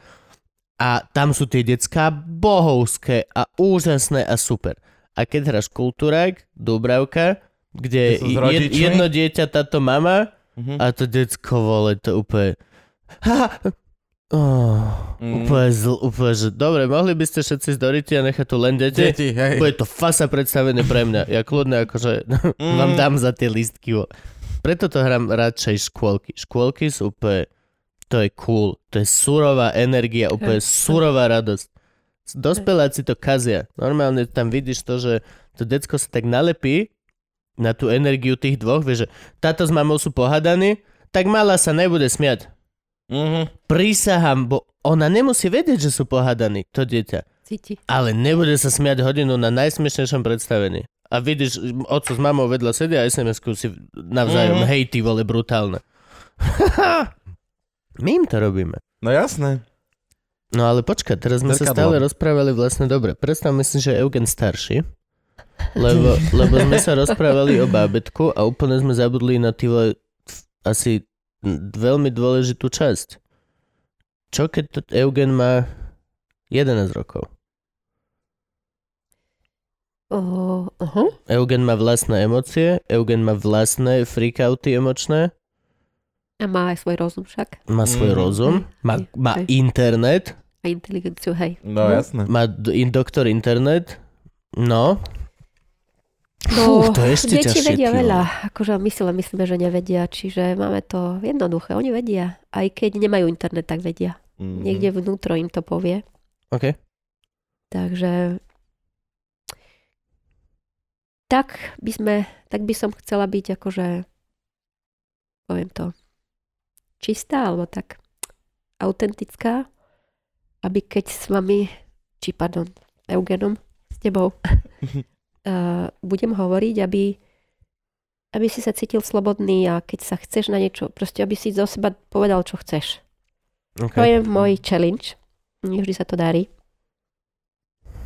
A tam sú tie decká bohovské a úžasné a super. A keď hráš kultúrák, Dubravka, kde je, jedno dieťa, táto mama Mhm. a to decko, vole, to úplne... Ha, oh, Mm. úplne, zl, úplne, že dobre, mohli by ste všetci zdoriť a nechať tu len deti? Deti, hej. Bude to fasa predstavené pre mňa. Ja kľudne akože Mm. vám dám za tie listky. vo. Preto to hrám radšej škôlky. Škôlky sú úplne... To je cool. To je surová energia, úplne surová radosť. Dospeláci to kazia. Normálne tam vidíš to, že to decko sa tak nalepí na tú energiu tých dvoch, vieš, že táto s mamou sú pohadaní, tak malá sa nebude smiať. Mhm. Prísahám, bo ona nemusí vedieť, že sú pohadaní, to dieťa. Cíti. Ale nebude sa smiať hodinu na najsmiešnejšom predstavení. A vidíš, oco s mamou vedľa sedia a SMS-ku si navzájom, Mhm. hej ty vole, brutálne. My im to robíme. No jasné. No ale počkaj, teraz sme sa Zrkadlo. stále rozprávali vlastne dobre. Predstavme si, že Eugen starší, lebo, lebo sme sa rozprávali o bábetku a úplne sme zabudli na f- asi veľmi dôležitú časť. Čo keď to Eugen má 11 rokov? Uh, uh-huh. Eugen má vlastné emócie, Eugen má vlastné freakouty emočné, A má aj svoj rozum však. má svoj Mhm. rozum, má, Hej, má hej. internet, A inteligenciu, hej. No No. jasné. má in doktor internet, no. No, Fú, to je ešte deti ťažšie, vedia vole. veľa. Akože my si len myslíme, že nevedia. Čiže máme to jednoduché. Oni vedia. Aj keď nemajú internet, tak vedia. Mhm. Niekde vnútro im to povie. OK. Takže tak by sme, tak by som chcela byť akože poviem to čistá alebo tak autentická, aby keď s vami, či pardon, Eugenom, s tebou, uh, budem hovoriť, aby, aby si sa cítil slobodný a keď sa chceš na niečo, proste aby si zo seba povedal, čo chceš. OK. To je môj challenge. Nevždy sa to darí.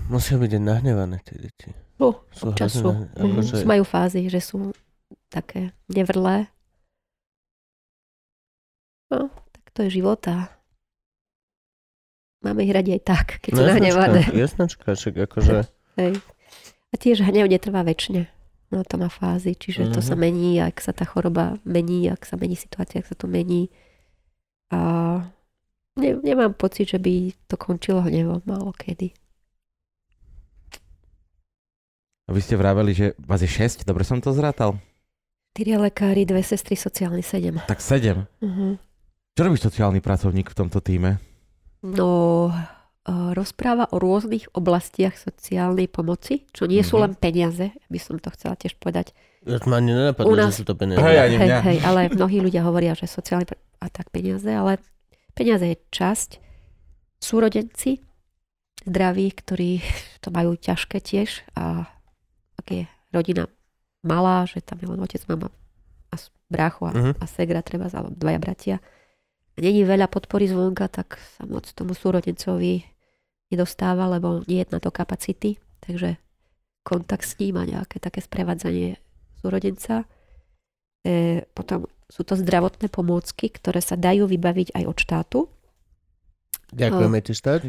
Musia byť nahnevané tie deti. Uh, Sú občas sú. nahne- Mhm. akože- Majú fázy, že sú také nevrlé. No, tak to je život a máme ich radi aj tak, keď sú No, nahnevané. jasnačka, však akože... Hej. A tiež hnev netrvá väčšine. No to má fázy, čiže to Mhm. sa mení, ak sa tá choroba mení, ak sa mení situácia, ak sa to mení. A ne, nemám pocit, že by to končilo hnevom, málo kedy. A vy ste vraveli, že vás je 6, dobre som to zrátal? Tyria lekári, dve sestry, sociálny sedem. Tak 7. Uh-huh. Čo robí sociálny pracovník v tomto týme? No, rozpráva o rôznych oblastiach sociálnej pomoci, čo nie sú Mhm. len peniaze, by som to chcela tiež povedať. Ja ma ani nenapadlo, U nás- že sú to peniaze. Hej, ani hej, hej, ale mnohí ľudia hovoria, že sociálne a tak peniaze, ale peniaze je časť. Súrodenci, zdraví, ktorí to majú ťažké tiež a ak je rodina malá, že tam je len otec, mama a brácho a, Mhm. a segra treba, alebo dvaja bratia. Není veľa podpory zvonka, tak sa moc tomu súrodencovi nedostáva, lebo nie je na to kapacity, takže kontakt s ním a nejaké také sprevádzanie súrodenca. E, potom sú to zdravotné pomôcky, ktoré sa dajú vybaviť aj od štátu. Ďakujeme ti štát.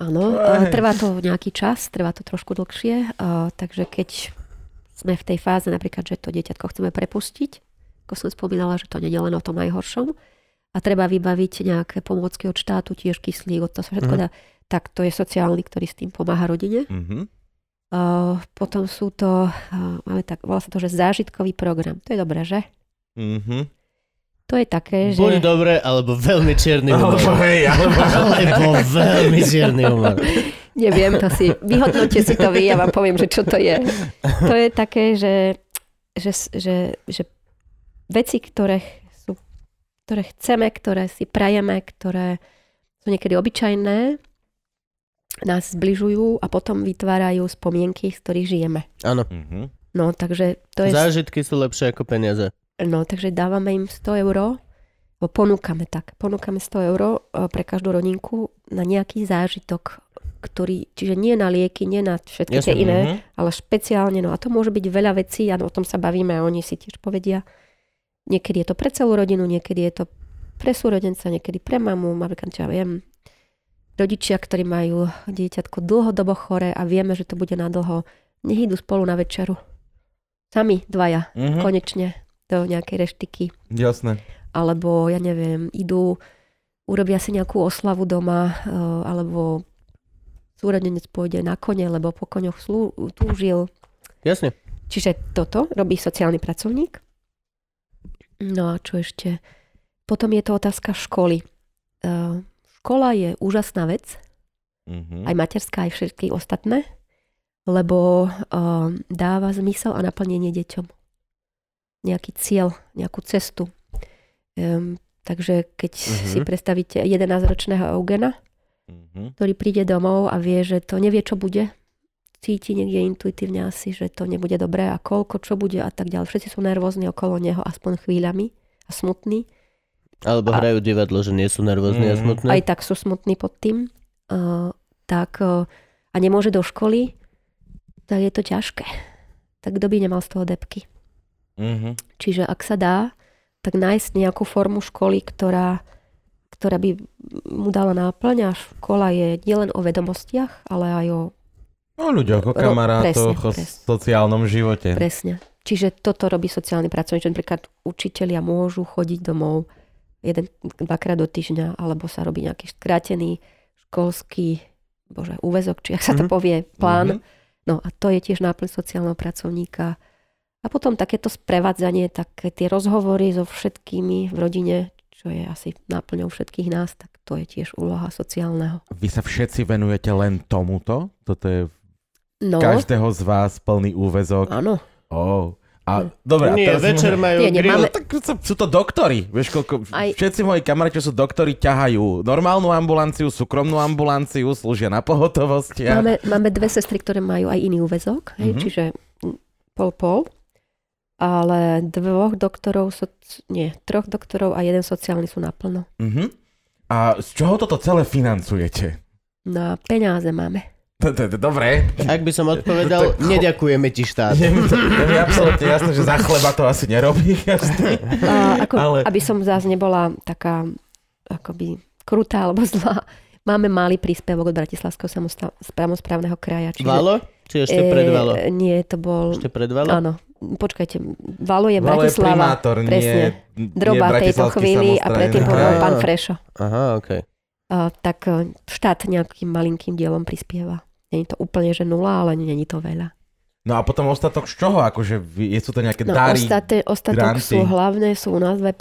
Áno, trvá to nejaký čas, trvá to trošku dlhšie, a, takže keď sme v tej fáze napríklad, že to dieťatko chceme prepustiť, ako som spomínala, že to nie je len o tom najhoršom, a treba vybaviť nejaké pomôcky od štátu, tiež kyslík, od to sa všetko Mhm. dá, tak to je sociálny, ktorý s tým pomáha rodine. Mhm. A, potom sú to, a, máme tak, volá sa to, že zážitkový program. To je dobré, že? Mhm. To je také, že... Buď dobre, alebo veľmi čierny humor. Alebo hej, alebo... Alebo veľmi čierny humor. Neviem, to si, vyhodnote si to vy, ja vám poviem, že čo to je. To je také, že, že, že, že veci, ktoré, ktoré chceme, ktoré si prajeme, ktoré sú niekedy obyčajné, nás zbližujú a potom vytvárajú spomienky, z ktorých žijeme. Áno. Mhm. No, takže to je... Zážitky sú lepšie ako peniaze. No, takže dávame im 100 eur, alebo ponúkame tak, ponúkame 100 eur e, pre každú rodinku na nejaký zážitok, ktorý, čiže nie na lieky, nie na všetky Jasne, tie iné, Mhm. ale špeciálne, no a to môže byť veľa vecí, a o tom sa bavíme a oni si tiež povedia. Niekedy je to pre celú rodinu, niekedy je to pre súrodenca, niekedy pre mamu, napríklad, čo ja viem, rodičia, ktorí majú dieťatko dlhodobo chore a vieme, že to bude na dlho, nech idú spolu na večeru. Sami dvaja, Mhm. konečne, do nejakej reštiky Jasné. alebo ja neviem, idú, urobia si nejakú oslavu doma, eh, alebo súrodenec pôjde na kone, lebo po koňoch slú, túžil. Jasne. Čiže toto robí sociálny pracovník. No a čo ešte? Potom je to otázka školy. Eh, Škola je úžasná vec, Mhm. aj materská, aj všetky ostatné, lebo uh, dáva zmysel a naplnenie deťom. Nejaký cieľ, nejakú cestu. Um, takže keď Mhm. si predstavíte 11-ročného Eugena, Mhm. ktorý príde domov a vie, že to nevie, čo bude, cíti niekde intuitívne asi, že to nebude dobré a koľko, čo bude a tak ďalej. Všetci sú nervózni okolo neho, aspoň chvíľami a smutní. Alebo A- hrajú divadlo, že nie sú nervózni a Mhm. smutní. aj tak sú smutní pod tým, uh, tak uh, a nemôže do školy, tak je to ťažké. Tak kto by nemal z toho depky? Mhm. Čiže ak sa dá, tak nájsť nejakú formu školy, ktorá, ktorá by mu dala náplň a škola je nielen o vedomostiach, ale aj o O ľuďoch, o kamarátoch, o presne, presne. sociálnom živote. presne. Čiže toto robí sociálny pracovník, napríklad učitelia môžu chodiť domov jeden, dvakrát do týždňa, alebo sa robí nejaký skrátený školský bože, úvezok, či ak sa to Mhm. povie, plán. Mhm. No a to je tiež náplň sociálneho pracovníka. A potom takéto sprevádzanie, také tie rozhovory so všetkými v rodine, čo je asi náplňou všetkých nás, tak to je tiež úloha sociálneho. Vy sa všetci venujete len tomuto? Toto je No, každého z vás plný úvezok? áno. Oh. A, dobre, a Nie, teraz večer majú Nie, nie, grill. máme- Tak sú- to doktori. Vieš, koľko, Aj- všetci moji kamaráti, čo sú doktori, ťahajú normálnu ambulanciu, súkromnú ambulanciu, slúžia na pohotovosti. Máme, máme dve sestry, ktoré majú aj iný úvezok, hej, Mhm. čiže pol-pol. Ale dvoch doktorov, so, nie, troch doktorov a jeden sociálny sú naplno. Mhm. A z čoho toto celé financujete? Na peniaze máme. Dobre. Ak by som odpovedal, neďakujeme ti štát. Je je mi absolútne jasné, že za chleba to asi nerobí. Jasné. A ako, Ale- Aby som zás nebola taká akoby krutá alebo zlá, máme malý príspevok od Bratislavského samosta- samozprávneho kraja. Čiže, Valo? Či ešte pred Valo? E, nie, to bol... Ešte pred Valo? Áno, počkajte, Valo je Valo je Bratislava, primátor, presne. nie, droba nie tejto chvíli a predtým bol pán Frešo. Aha, okej. A, tak e, štát nejakým malinkým dielom prispieva. Není to úplne, že nula, ale není to veľa. No a potom ostatok z čoho? Akože je sú to nejaké No, dary? ostate, ostatok granty. sú hlavné, sú u nás 2%,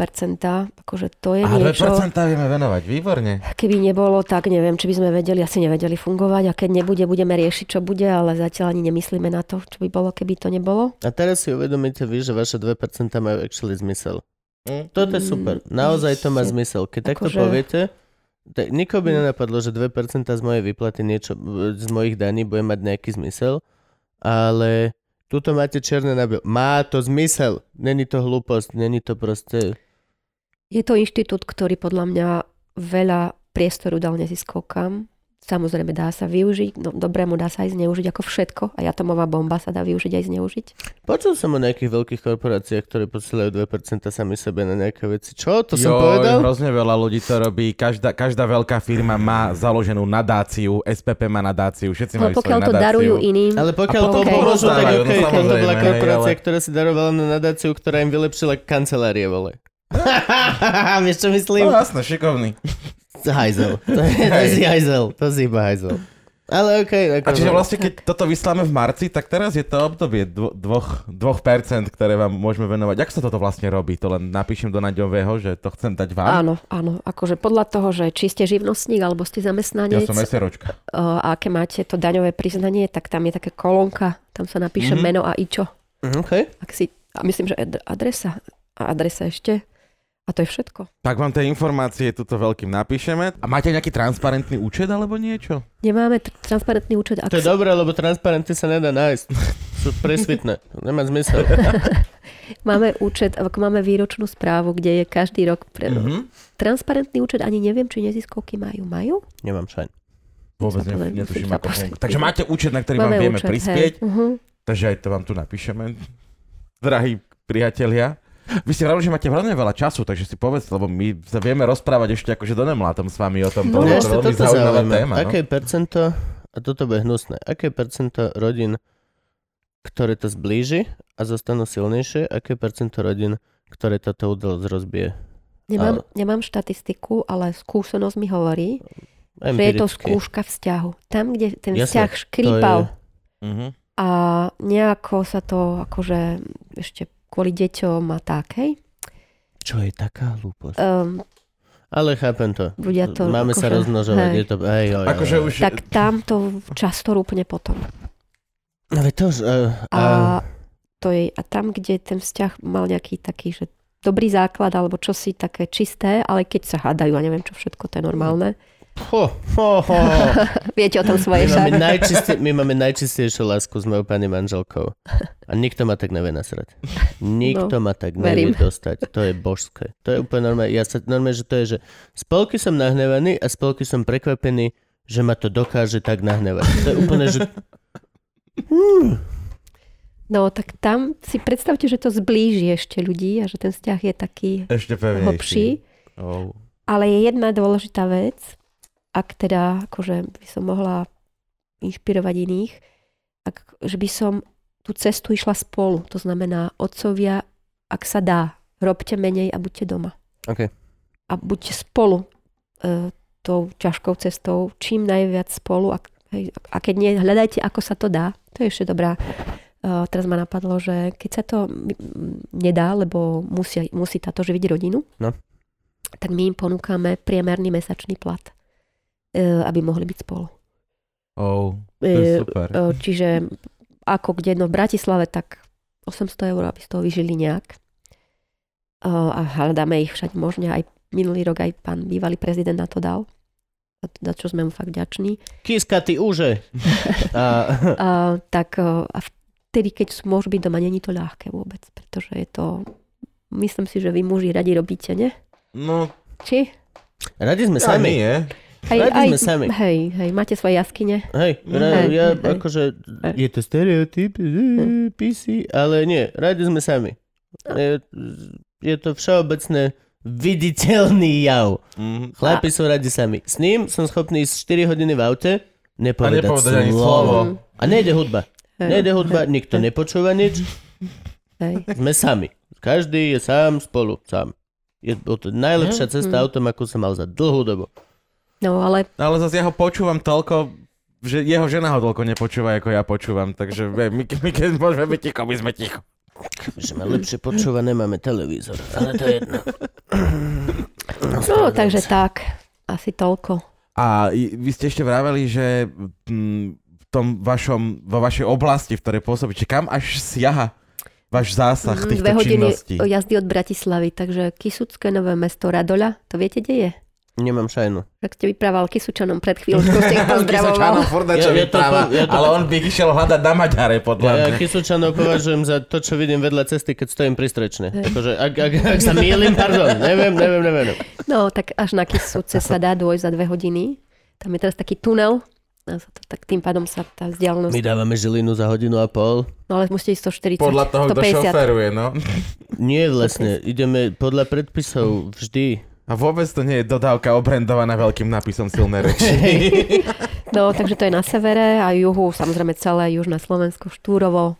akože to je A niečo. 2% vieme venovať, výborne. Keby nebolo, tak neviem, či by sme vedeli, asi nevedeli fungovať a keď nebude, budeme riešiť, čo bude, ale zatiaľ ani nemyslíme na to, čo by bolo, keby to nebolo. A teraz si uvedomíte vy, že vaše 2% majú actually zmysel. Mm. Toto je super. Naozaj to má zmysel. Keď takto akože- poviete, tak nikoho by Mm. nenapadlo, že 2% z mojej výplaty niečo, z mojich daní bude mať nejaký zmysel, ale tuto máte čierne na biel. Má to zmysel. Není to hlúposť, není to proste... Je to inštitút, ktorý podľa mňa veľa priestoru dal neziskovkám. Samozrejme dá sa využiť, no dobrému dá sa aj zneužiť ako všetko. A atomová bomba sa dá využiť aj zneužiť. Počul som o nejakých veľkých korporáciách, ktoré posielajú 2% sami sebe na nejaké veci. Čo? To som povedal? hrozne veľa ľudí to robí. Každá, každá veľká firma má založenú nadáciu, SPP má nadáciu, všetci No majú pokiaľ to nadáciu. darujú iným, Ale pokiaľ A to potom pomôžu, tak rozdávajú, OK. no to bola korporácia, ale- ktorá si darovala na nadáciu, ktorá im vylepšila kancelárie, vole. Vieš, čo myslím? No jasné, šikovný. Hajzel. To je, to si hajzel. To si iba hajzel. Ale okej. A čiže vlastne, keď toto vysláme v marci, tak teraz je to obdobie dvo, dvoch, dvoch percent, ktoré vám môžeme venovať. Ako sa toto vlastne robí? To len napíšem do Naďového, že to chcem dať vám. áno, áno. Akože podľa toho, že či ste živnostník alebo ste Ja zamestnanec som SROčka. a aké máte to daňové priznanie, tak tam je také kolónka, tam sa napíše Mhm. meno a ičo. Okay. Ak si, a myslím, že ad- adresa a adresa ešte. A to je všetko. Tak vám tie informácie tuto veľkým napíšeme. A máte nejaký transparentný účet alebo niečo? Nemáme tr- transparentný účet. Ak To je dobré, lebo transparenty sa nedá nájsť. Sú presvitné. Nemá zmysel. Máme účet, ako máme výročnú správu, kde je každý rok pre... Mhm. Transparentný účet ani neviem, či neziskovky majú. Majú? Nemám šajn. Vôbec Sa ne, netuším, ako funguje. Takže máte účet, na ktorý vám Máme vieme účet, prispieť. Hej. Uh-huh. Takže aj to vám tu napíšeme. Drahí priatelia. Vy ste vravili, že máte veľmi veľa času, takže si povedz, lebo my sa vieme rozprávať ešte akože do nemlátom s vami o tom. No. to je ešte veľmi toto zaujímavá zaujíma. téma. No? Aké je percento, a toto bude hnusné, aké je percento rodín, ktoré to zblíži a zostanú silnejšie, aké je percento rodín, ktoré toto udalosť rozbije? Nemám, nemám štatistiku, ale skúsenosť mi hovorí, že je to Empiricky. skúška vzťahu. Tam, kde ten Jasné, vzťah škrípal Mhm. a nejako sa to akože ešte kvôli deťom a tak, hej. Čo je taká hlúposť? Um, Ale chápem to. ľudia to Máme sa akože, rozmnožovať. hej. Je to, hej, jo, Akože už... Tak tam to často rúpne potom. No to už... Uh, A, uh, to je, a tam, kde ten vzťah mal nejaký taký, že dobrý základ alebo čosi také čisté, ale keď sa hádajú a neviem čo všetko, to je normálne. Ho, ho, ho. Viete o tom My svoje máme, však. najčistie, my máme najčistejšiu lásku s mojou pani manželkou. A nikto ma tak nevie nasrať. Nikto ma tak nevie verím. dostať. To je božské. To je úplne normálne. Ja sa normálne, že to je, že spolky som nahnevaný a spolky som prekvapený, že ma to dokáže tak nahnevať. To je úplne, že... No tak tam si predstavte, že to zblíži ešte ľudí a že ten vzťah je taký Ešte pevnejší. hlbší. Oh. Ale je jedna dôležitá vec, ak teda akože by som mohla inšpirovať iných, ak, že by som tú cestu išla spolu. To znamená, otcovia, ak sa dá, robte menej a buďte doma. OK. A buďte spolu e, tou ťažkou cestou, čím najviac spolu. A, hej, a keď nie, hľadajte, ako sa to dá. To je ešte dobrá. E, teraz ma napadlo, že keď sa to nedá, lebo musí, musí táto živiť rodinu, No. tak my im ponúkame priemerný mesačný plat, aby mohli byť spolu. Oh, to je E, super. e, čiže ako kde, no v Bratislave, tak 800 eur, aby z toho vyžili nejak. E, a hľadáme ich všade možne. Aj minulý rok aj pán bývalý prezident na to dal. Za, čo sme mu fakt vďační. Kiska, ty úže. A, A, tak e, a vtedy, keď môžu byť doma, není to ľahké vôbec, pretože je to... Myslím si, že vy muži radi robíte, ne? No, Či? radi sme ja sami. nie. Radi sme sami. Hej, hej, máte svoje jaskyne. Hej, ra, Hej, ja hej. akože, je to stereotyp, eh, PC, ale nie, radi sme sami. Je, je to všeobecné viditeľný jav. Mhm. Chlapi sú radi sami. S ním som schopný ísť 4 hodiny v aute, nepovedať, nepovedať ani slovo. slovo. A nejde hudba. Hej, Nejde hudba, nikto nepočúva nič, hej. sme sami. Každý je sám spolu, sám. Je to najlepšia cesta Mm. autom, akú som mal za dlhú dobu. No ale Ale zase ja ho počúvam toľko že jeho žena ho toľko nepočúva, ako ja počúvam, takže my, my keď môžeme byť ticho, my sme ticho. Že ma lepšie počúva, nemáme televízor. Ale to je jedno. No, takže tak. Asi toľko. A vy ste ešte vraveli, že v tom vašom, vo vašej oblasti, v ktorej pôsobíte, kam až siaha váš zásah Mm, týchto Dve hodiny činností? jazdy od Bratislavy, takže Kisucké nové mesto Radoľa, to viete, kde je? Nemám šajnu. Tak ste vyprával Kisučanom pred chvíľočkou, ste ich pozdravoval. furt Ja- čo ja to ja to- ale on by išiel hľadať na Maďare, podľa Ja, ja mňa. Kysučanov považujem za to, čo vidím vedľa cesty, keď stojím pri strečne. Akože, ak, ak, ak sa mýlim, pardon, neviem, neviem, neviem. No, tak až na Kisuce sa dá dôjsť za dve hodiny. Tam je teraz taký tunel, tak tým pádom sa tá vzdialenosť... My dávame žilinu za hodinu a pol. No ale musíte ísť 140, Podľa toho, kto 150. šoferuje, no. Nie vlastne, ideme podľa predpisov vždy. A vôbec to nie je dodávka obrendovaná veľkým nápisom silné reči. No, takže to je na severe a juhu, samozrejme celé južné Slovensko, Štúrovo.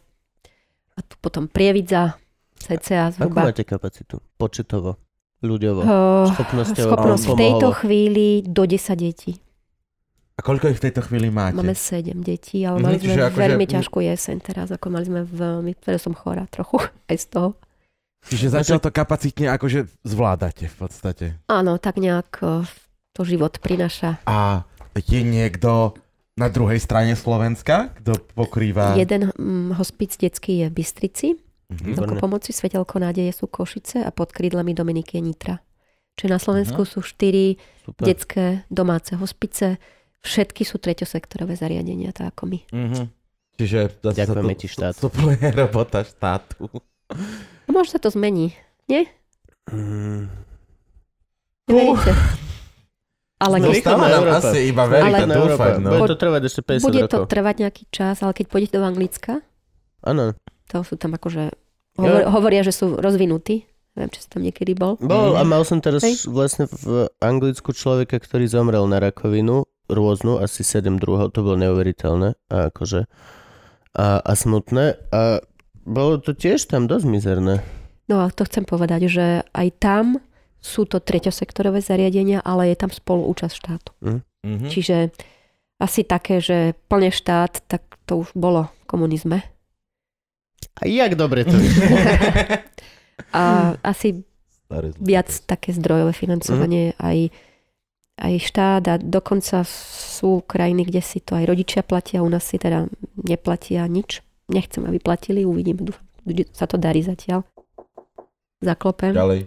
A tu potom Prievidza, CCA Ako zhruba. máte kapacitu? Početovo, ľuďovo, Uh, schopnosťou schopnosť v tejto chvíli do 10 detí. A koľko ich v tejto chvíli máte? Máme 7 detí, ale Mhm, mali sme akože- veľmi ťažkú jeseň teraz, ako mali sme veľmi, teraz som chorá trochu aj z toho. Čiže zatiaľ to kapacitne akože zvládate v podstate. Áno, tak nejak eh, to život prináša. A je niekto na druhej strane Slovenska, kto pokrýva... Jeden mm, hospic detský je v Bystrici, Mhm. Pomoci Svetelko nádeje sú Košice a pod krídlami Dominiky je Nitra. Čiže na Slovensku sú štyri Super. detské domáce hospice, všetky sú treťosektorové zariadenia, tak ako my. Mhm. Čiže zase Ďakujeme ti, štát. Supluje robota štátu. No, možno sa to zmení, Mm, neveríte? Ale Sme keď Stále nám Európa. asi iba verí Ale- a dúfať, no. Bude to trvať ešte 50 bude to rokov. trvať nejaký čas, ale keď pôjdete do Anglicka, Áno. to sú tam akože, hovor, hovoria, že sú rozvinutí. Neviem, či si tam niekedy bol. Bol a mal som teraz Hej. vlastne v Anglicku človeka, ktorý zomrel na rakovinu, rôznu, asi 7 druhov, to bolo neuveriteľné a akože a, a smutné a bolo to tiež tam dosť mizerné. No a to chcem povedať, že aj tam sú to treťosektorové zariadenia, ale je tam spoluúčasť štátu. Mhm. Čiže asi také, že plne štát, tak to už bolo v komunizme. A jak dobre to. A asi viac také zdrojové financovanie aj, aj štát a dokonca sú krajiny, kde si to aj rodičia platia, u nás si teda neplatia nič. Nechcem, aby platili, uvidíme, dúfam, že sa to darí zatiaľ. Zaklopem. Ďalej.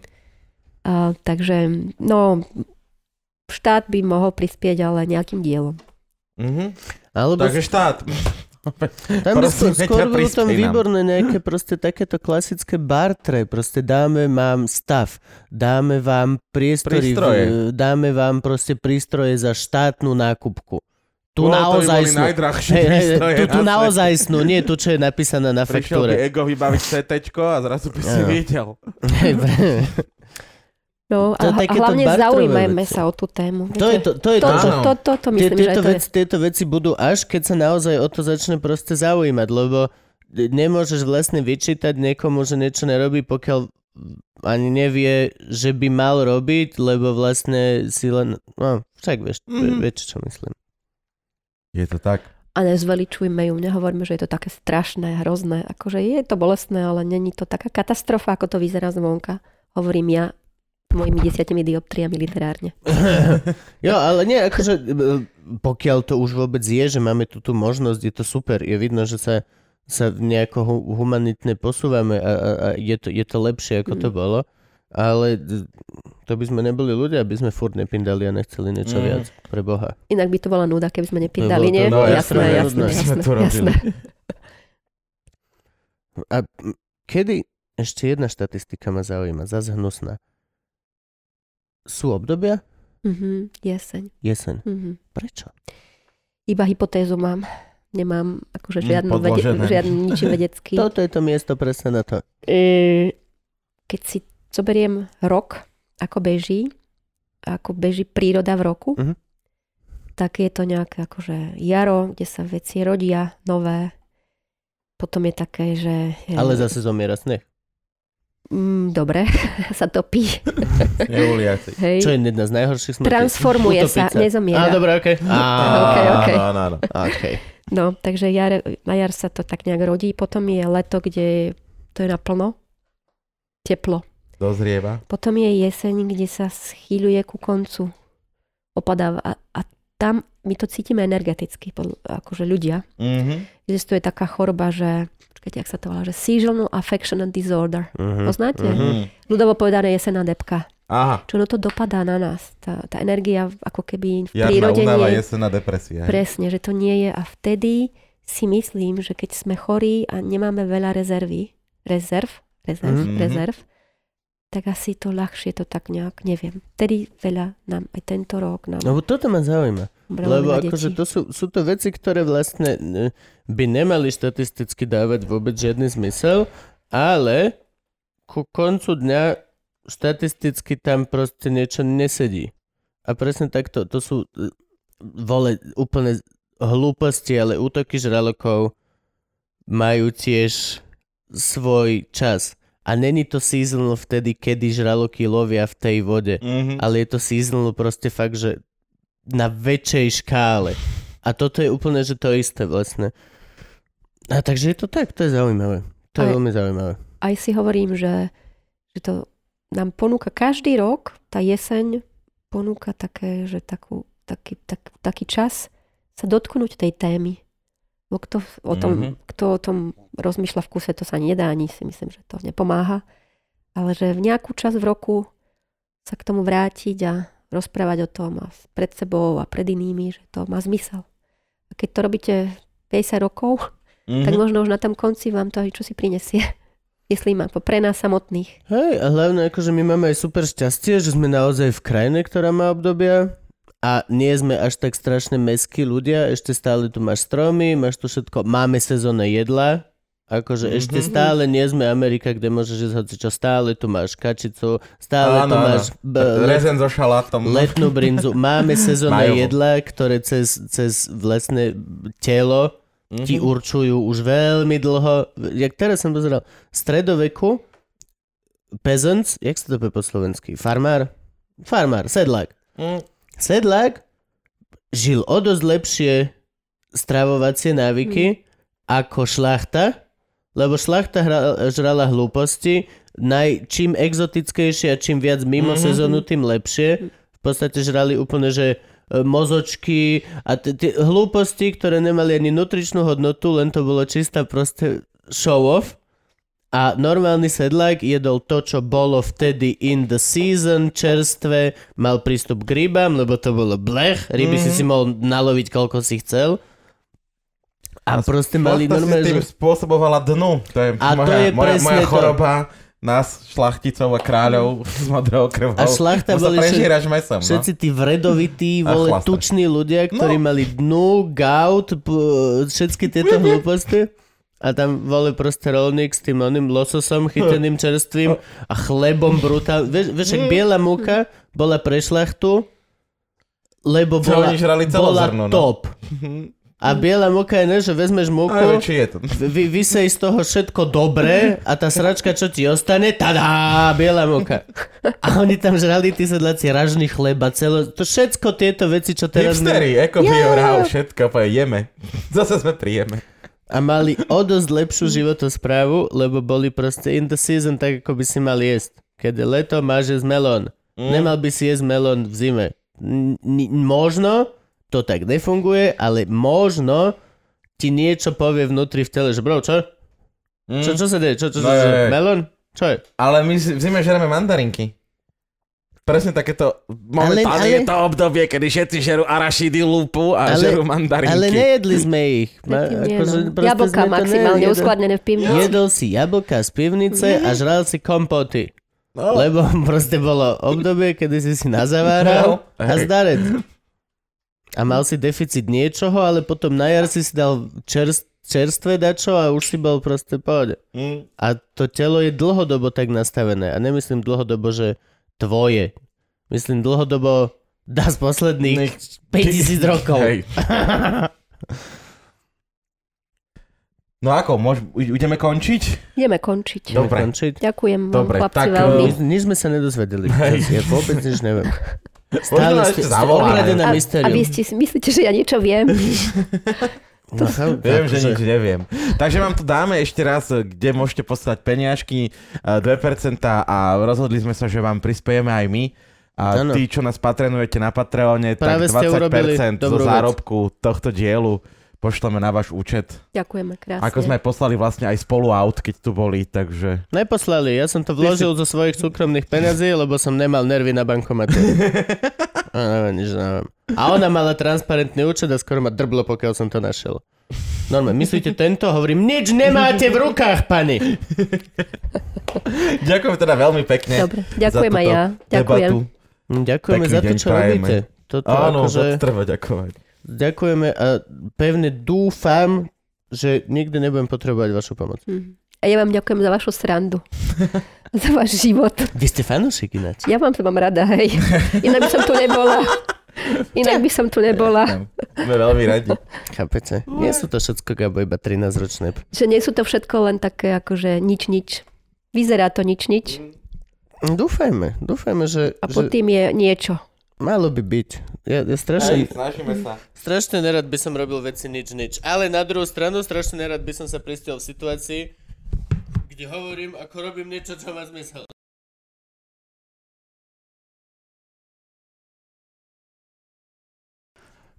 A, takže, no, štát by mohol prispieť, ale nejakým dielom. Mhm. Alebo Takže štát. tam by skôr, prosím, skôr ťa, budú tam výborné nejaké proste takéto klasické bartre. Proste dáme vám stav, dáme vám priestory, Prístroje. v- dáme vám proste prístroje za štátnu nákupku. Tu Bolo, to by naozaj snú. najdrahšie hej, prístroje tu, tu na naozaj snú, nie tu, čo je napísané na. Prišiel by faktúre. ego vybaviť CT a zrazu by si videl. No To je a, hlavne zaujímajme veci. sa o tú tému. to je to, to, je to, to, to, to, to, to myslím, že tieto, to je... veci, tieto veci budú až, keď sa naozaj o to začne proste zaujímať, lebo nemôžeš vlastne vyčítať niekomu, že niečo nerobí, pokiaľ ani nevie, že by mal robiť, lebo vlastne si len... No, však vieš, mm. vieš, čo myslím. Je to tak. A nezveličujme ju, nehovorme, že je to také strašné, hrozné. Akože je to bolestné, ale není to taká katastrofa, ako to vyzerá zvonka. Hovorím ja mojimi desiatimi dioptriami literárne. jo, ale nie, akože e, pokiaľ to už vôbec je, že máme tu tú možnosť, je to super. Je vidno, že sa, sa nejako hu- humanitne posúvame a, a, a je, to, je to lepšie, ako to Mm. bolo. Ale to by sme neboli ľudia, aby sme furt nepindali a nechceli niečo Mm. viac pre Boha. Inak by to bola nuda, keby sme nepindali, To nie? to- no, jasné, jasné, jasné. A kedy, ešte jedna štatistika ma zaujíma, zase hnusná. Sú obdobia? Mhm, jeseň. Jeseň. Mhm. Prečo? Iba hypotézu mám. Nemám akože Mm, žiadnu, vede, žiadny ničím vedecký. Toto je to miesto presne na to. E, keď si zoberiem rok, ako beží, ako beží príroda v roku, Mhm. tak je to nejaké akože jaro, kde sa veci rodia, nové. Potom je také, že... Ale zase zomiera sneh. Mm, dobre, sa topí. Neuliaci. Hej. Čo je jedna z najhorších smrtí? Transformuje sa, Utopiť nezomiera. Á, dobre, okej. Á, OK, OK. Áno, áno. okej. No, takže jar, na jar sa to tak nejak rodí. Potom je leto, kde to je naplno. Teplo. Dozrieva. Potom je jeseň, kde sa schýľuje ku koncu. Opadáva. A, a tam my to cítime energeticky, akože ľudia. Mhm. Existuje taká choroba, že, počkajte, jak sa to volá, že seasonal affectional disorder. Mhm. Poznáte? Mhm. Ľudovo povedané jesená depka. Aha. Čo no to dopadá na nás. Tá, tá energia ako keby v Jarná prírode únava, nie, jesená depresia. hej. Presne, že to nie je. A vtedy si myslím, že keď sme chorí a nemáme veľa rezervy, rezerv, rezerv, Mhm. mm-hmm. rezerv, tak asi to ľahšie to tak nejak, neviem. Vtedy veľa nám aj tento rok nám No toto ma zaujíma. Lebo akože to sú, sú to veci, ktoré vlastne e, by nemali štatisticky dávať vôbec žiadny zmysel, ale ku koncu dňa štatisticky tam proste niečo nesedí. A presne takto, to sú e, vole úplne hlúposti, ale útoky žralokov majú tiež svoj čas. A není to seasonal vtedy, kedy žraloky lovia v tej vode Mhm. ale je to seasonal proste fakt, že na väčšej škále. A toto je úplne, že to isté vlastne. A takže je to tak, to je zaujímavé. To je Aj- veľmi zaujímavé. Aj si hovorím, že, že to nám ponúka každý rok, tá jeseň ponúka také, že takú, taký, tak, taký čas sa dotknúť tej témy. Bo kto o tom, Mhm. mm-hmm. kto o tom rozmýšľa v kuse, to sa nedá, ani si myslím, že to nepomáha. Ale že v nejakú časť v roku sa k tomu vrátiť a rozprávať o tom a pred sebou a pred inými, že to má zmysel. A keď to robíte 50 rokov, Mhm. tak možno už na tom konci vám to aj čo si prinesie. Myslím, ako pre nás samotných. Hej, a hlavne akože my máme aj super šťastie, že sme naozaj v krajine, ktorá má obdobia a nie sme až tak strašne meskí ľudia, ešte stále tu máš stromy, máš tu všetko, máme sezónne jedla, akože Mhm. ešte stále nie sme Amerika, kde môžeš jesť hoci čo, stále tu máš kačicu, stále tu Áno, áno. máš b- Rezen so šalátom. letnú brinzu. Máme sezónne jedlá, ktoré cez, cez vlastne telo Mhm. ti určujú už veľmi dlho. Jak teraz som pozeral, v stredoveku peasants, jak sa to po slovensky? Farmár? Farmár, sedlák. Mhm. Sedlák žil o dosť lepšie stravovacie návyky ako šlachta, lebo šlachta hra, žrala hlúposti, naj, čím exotickejšie a čím viac mimo Mhm. sezónu, tým lepšie. V podstate žrali úplne, že e, mozočky a t- tie hlúposti, ktoré nemali ani nutričnú hodnotu, len to bolo čistá proste show off. A normálny sedlák jedol to, čo bolo vtedy in the season, čerstvé, mal prístup k rybám, lebo to bolo blech, ryby mm-hmm. si si mohol naloviť, koľko si chcel. A, a proste mali normálne, tým spôsobovala dnu. To je, A to moja, je moja, moja to. choroba nás, šlachticov a kráľov z modrou krvou. A šlachta boli všet- mesom, no. Všetci tí vredovití, vole, tuční ľudia, ktorí No. mali dnu, gout, p- všetky tieto hlúposti. A tam vole proste rolník s tým oným lososom chyteným čerstvým a chlebom brutál. Vieš, vieš, ak biela múka bola pre šlachtu, lebo Čo bola, bola celozrno, no. top. A biela múka je ne, že vezmeš múku, je to. vy, vysej z toho všetko dobré a tá sračka, čo ti ostane, tadá, biela múka. A oni tam žrali tí sedláci ražný chleba, celo, to všetko tieto veci, čo teraz... Hipstery, eko bio, rau, všetko, jeme. Zase sme pri jeme. A mali o dosť lepšiu životosprávu, lebo boli proste in the season tak, ako by si mal jesť. Keď je leto, máš jesť melón. Mm. Nemal by si jesť melón v zime. N- n- možno to tak nefunguje, ale možno ti niečo povie vnútri v tele, že bro, čo? Mm. Čo, čo sa deje? Čo, čo, čo, No, čo, je. Melón? Čo je? Ale my v zime žereme mandarinky. Presne takéto, momentálne ale- je to obdobie, kedy všetci žerú arašidy, lupu a Ale- žerú mandarinky. Ale nejedli sme ich. Ma, akože no. Jablka maximálne uskladnené v pivnici. Jedol si jablka z pivnice a žral si kompoty. No, Lebo proste bolo obdobie, kedy si si nazaváral No, a zdarec. A mal si deficit niečoho, ale potom na jar si si dal čerst, čerstvé dačo a už si bol proste pohode. mm, A to telo je dlhodobo tak nastavené. A nemyslím dlhodobo, že tvoje. Myslím dlhodobo dá z posledných Nech- 5000 rokov. Hej. No ako, môž, ideme končiť? Ideme končiť. Dobre. Končiť? Ďakujem Dobre, vám, chlapci, tak, veľmi. Nič, nič sme sa nedozvedeli. Ja vôbec nič neviem. Stále ste, ste A, a vy ste si myslíte, že ja niečo viem? No, Viem, že nič neviem. Takže vám tu dáme ešte raz, kde môžete poslať peniažky, eh, 2% a rozhodli sme sa, že vám prispiejeme aj my. A Áno. tí, čo nás patrenujete na Patreone, Práve tak ste urobili 20% zo vec. zárobku tohto dielu pošleme na váš účet. Ďakujeme krásne. Ako sme poslali vlastne aj spolu aut, keď tu boli, takže... Neposlali, ja som to vložil zo svojich súkromných peniazí, lebo som nemal nervy na bankomate. A neviem, nič neviem. A ona mala transparentný účet a skoro ma drblo, pokiaľ som to našiel. Normálne, myslíte tento? Hovorím, nič nemáte v rukách, pani. Ďakujem teda veľmi pekne. Dobre, ďakujem aj ja. Ďakujem. debatu. Ďakujeme Pekný za to, čo prajeme. robíte. Toto Áno, akože... za to treba ďakovať. Ďakujeme a pevne dúfam, že nikdy nebudem potrebovať vašu pomoc. Mhm. A ja vám ďakujem za vašu srandu. za váš život. Vy ste fanúšik ináč. Ja vám to mám rada, hej. Inak by som tu nebola. Inak by som tu nebola. Sme veľmi radi. Chápete? Nie sú to všetko, Gabo, iba 13-ročné. Že nie sú to všetko len také akože nič, nič. Vyzerá to nič, nič. Dúfajme, dúfajme, že, A pod že tým je niečo. Malo by byť. Ja, ja strašne, snažíme sa. strašne nerad by som robil veci nič, nič. Ale na druhú stranu strašne nerad by som sa pristiel v situácii, kde hovorím, ako robím niečo, čo má zmysel.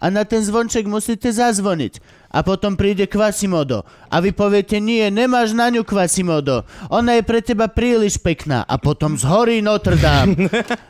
A na ten zvonček musíte zazvoniť. A potom príde Quasimodo. A vy poviete, nie, nemáš na ňu Quasimodo. Ona je pre teba príliš pekná. A potom zhorí Notre Dame.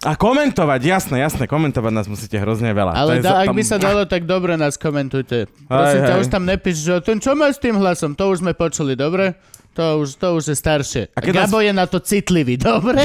A komentovať, jasné, jasné, komentovať nás musíte hrozne veľa. Ale da, ak tam- by sa dalo, tak dobre nás komentujte. Prosím ťa, hej. už tam nepíš, že ten čo má s tým hlasom, to už sme počuli, dobre? To už, to už je staršie. A keď Gabo je na to citlivý, dobre?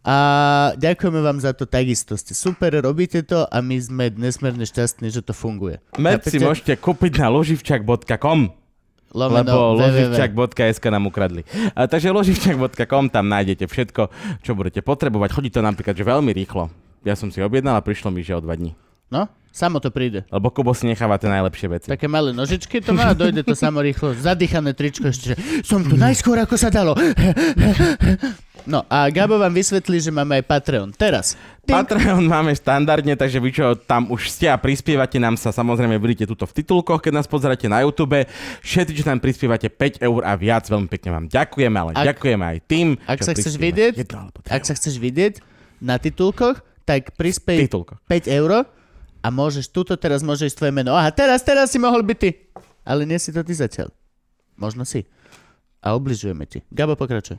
A ďakujeme vám za to takisto. Ste super, robíte to a my sme nesmierne šťastní, že to funguje. Med si môžete kúpiť na loživčak.com Lomeno lebo loživčak.sk nám ukradli. A, takže loživčak.com, tam nájdete všetko, čo budete potrebovať. Chodí to napríklad že veľmi rýchlo. Ja som si objednal a prišlo mi, že o dva dní. No, samo to príde. Lebo Kubo si necháva tie najlepšie veci. Také malé nožičky to má a dojde to samo rýchlo. Zadýchané tričko ešte, som tu najskôr ako sa dalo. No a Gabo vám vysvetlí, že máme aj Patreon. Teraz. Tink. Patreon máme štandardne, takže vy čo tam už ste a prispievate nám sa samozrejme vidíte tuto v titulkoch, keď nás pozeráte na YouTube. Všetci, čo tam prispievate 5 eur a viac, veľmi pekne vám ďakujeme, ale Ak- ďakujeme aj tým, ak sa chceš vidieť, Ak sa chceš vidieť na titulkoch, tak prispej Titulkoch. 5 eur a môžeš, tuto teraz môže ísť tvoje meno. Aha, teraz, teraz si mohol byť ty. Ale nie si to ty zatiaľ. Možno si. A obližujeme ti. Gabo, pokračuj.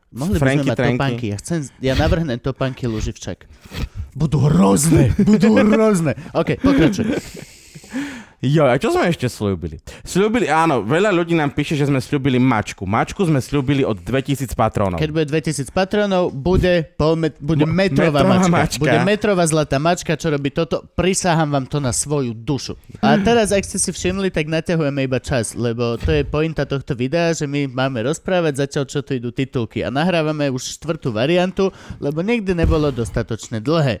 Mohli by Franky, sme mať Tranky. topánky. Ja, chcem, ja navrhnem topánky Luživčak. Budú hrozné, budú hrozné. OK, pokračuj. Jo, a čo sme ešte slúbili? Slúbili, áno, veľa ľudí nám píše, že sme slúbili mačku. Mačku sme slúbili od 2000 patrónov. Keď bude 2000 patronov, bude, polmet, bude metrová, metrová mačka. mačka. Bude metrová zlatá mačka, čo robí toto. Prisahám vám to na svoju dušu. A teraz, ak ste si všimli, tak naťahujeme iba čas, lebo to je pointa tohto videa, že my máme rozprávať zatiaľ, čo tu idú titulky. A nahrávame už štvrtú variantu, lebo nikdy nebolo dostatočne dlhé.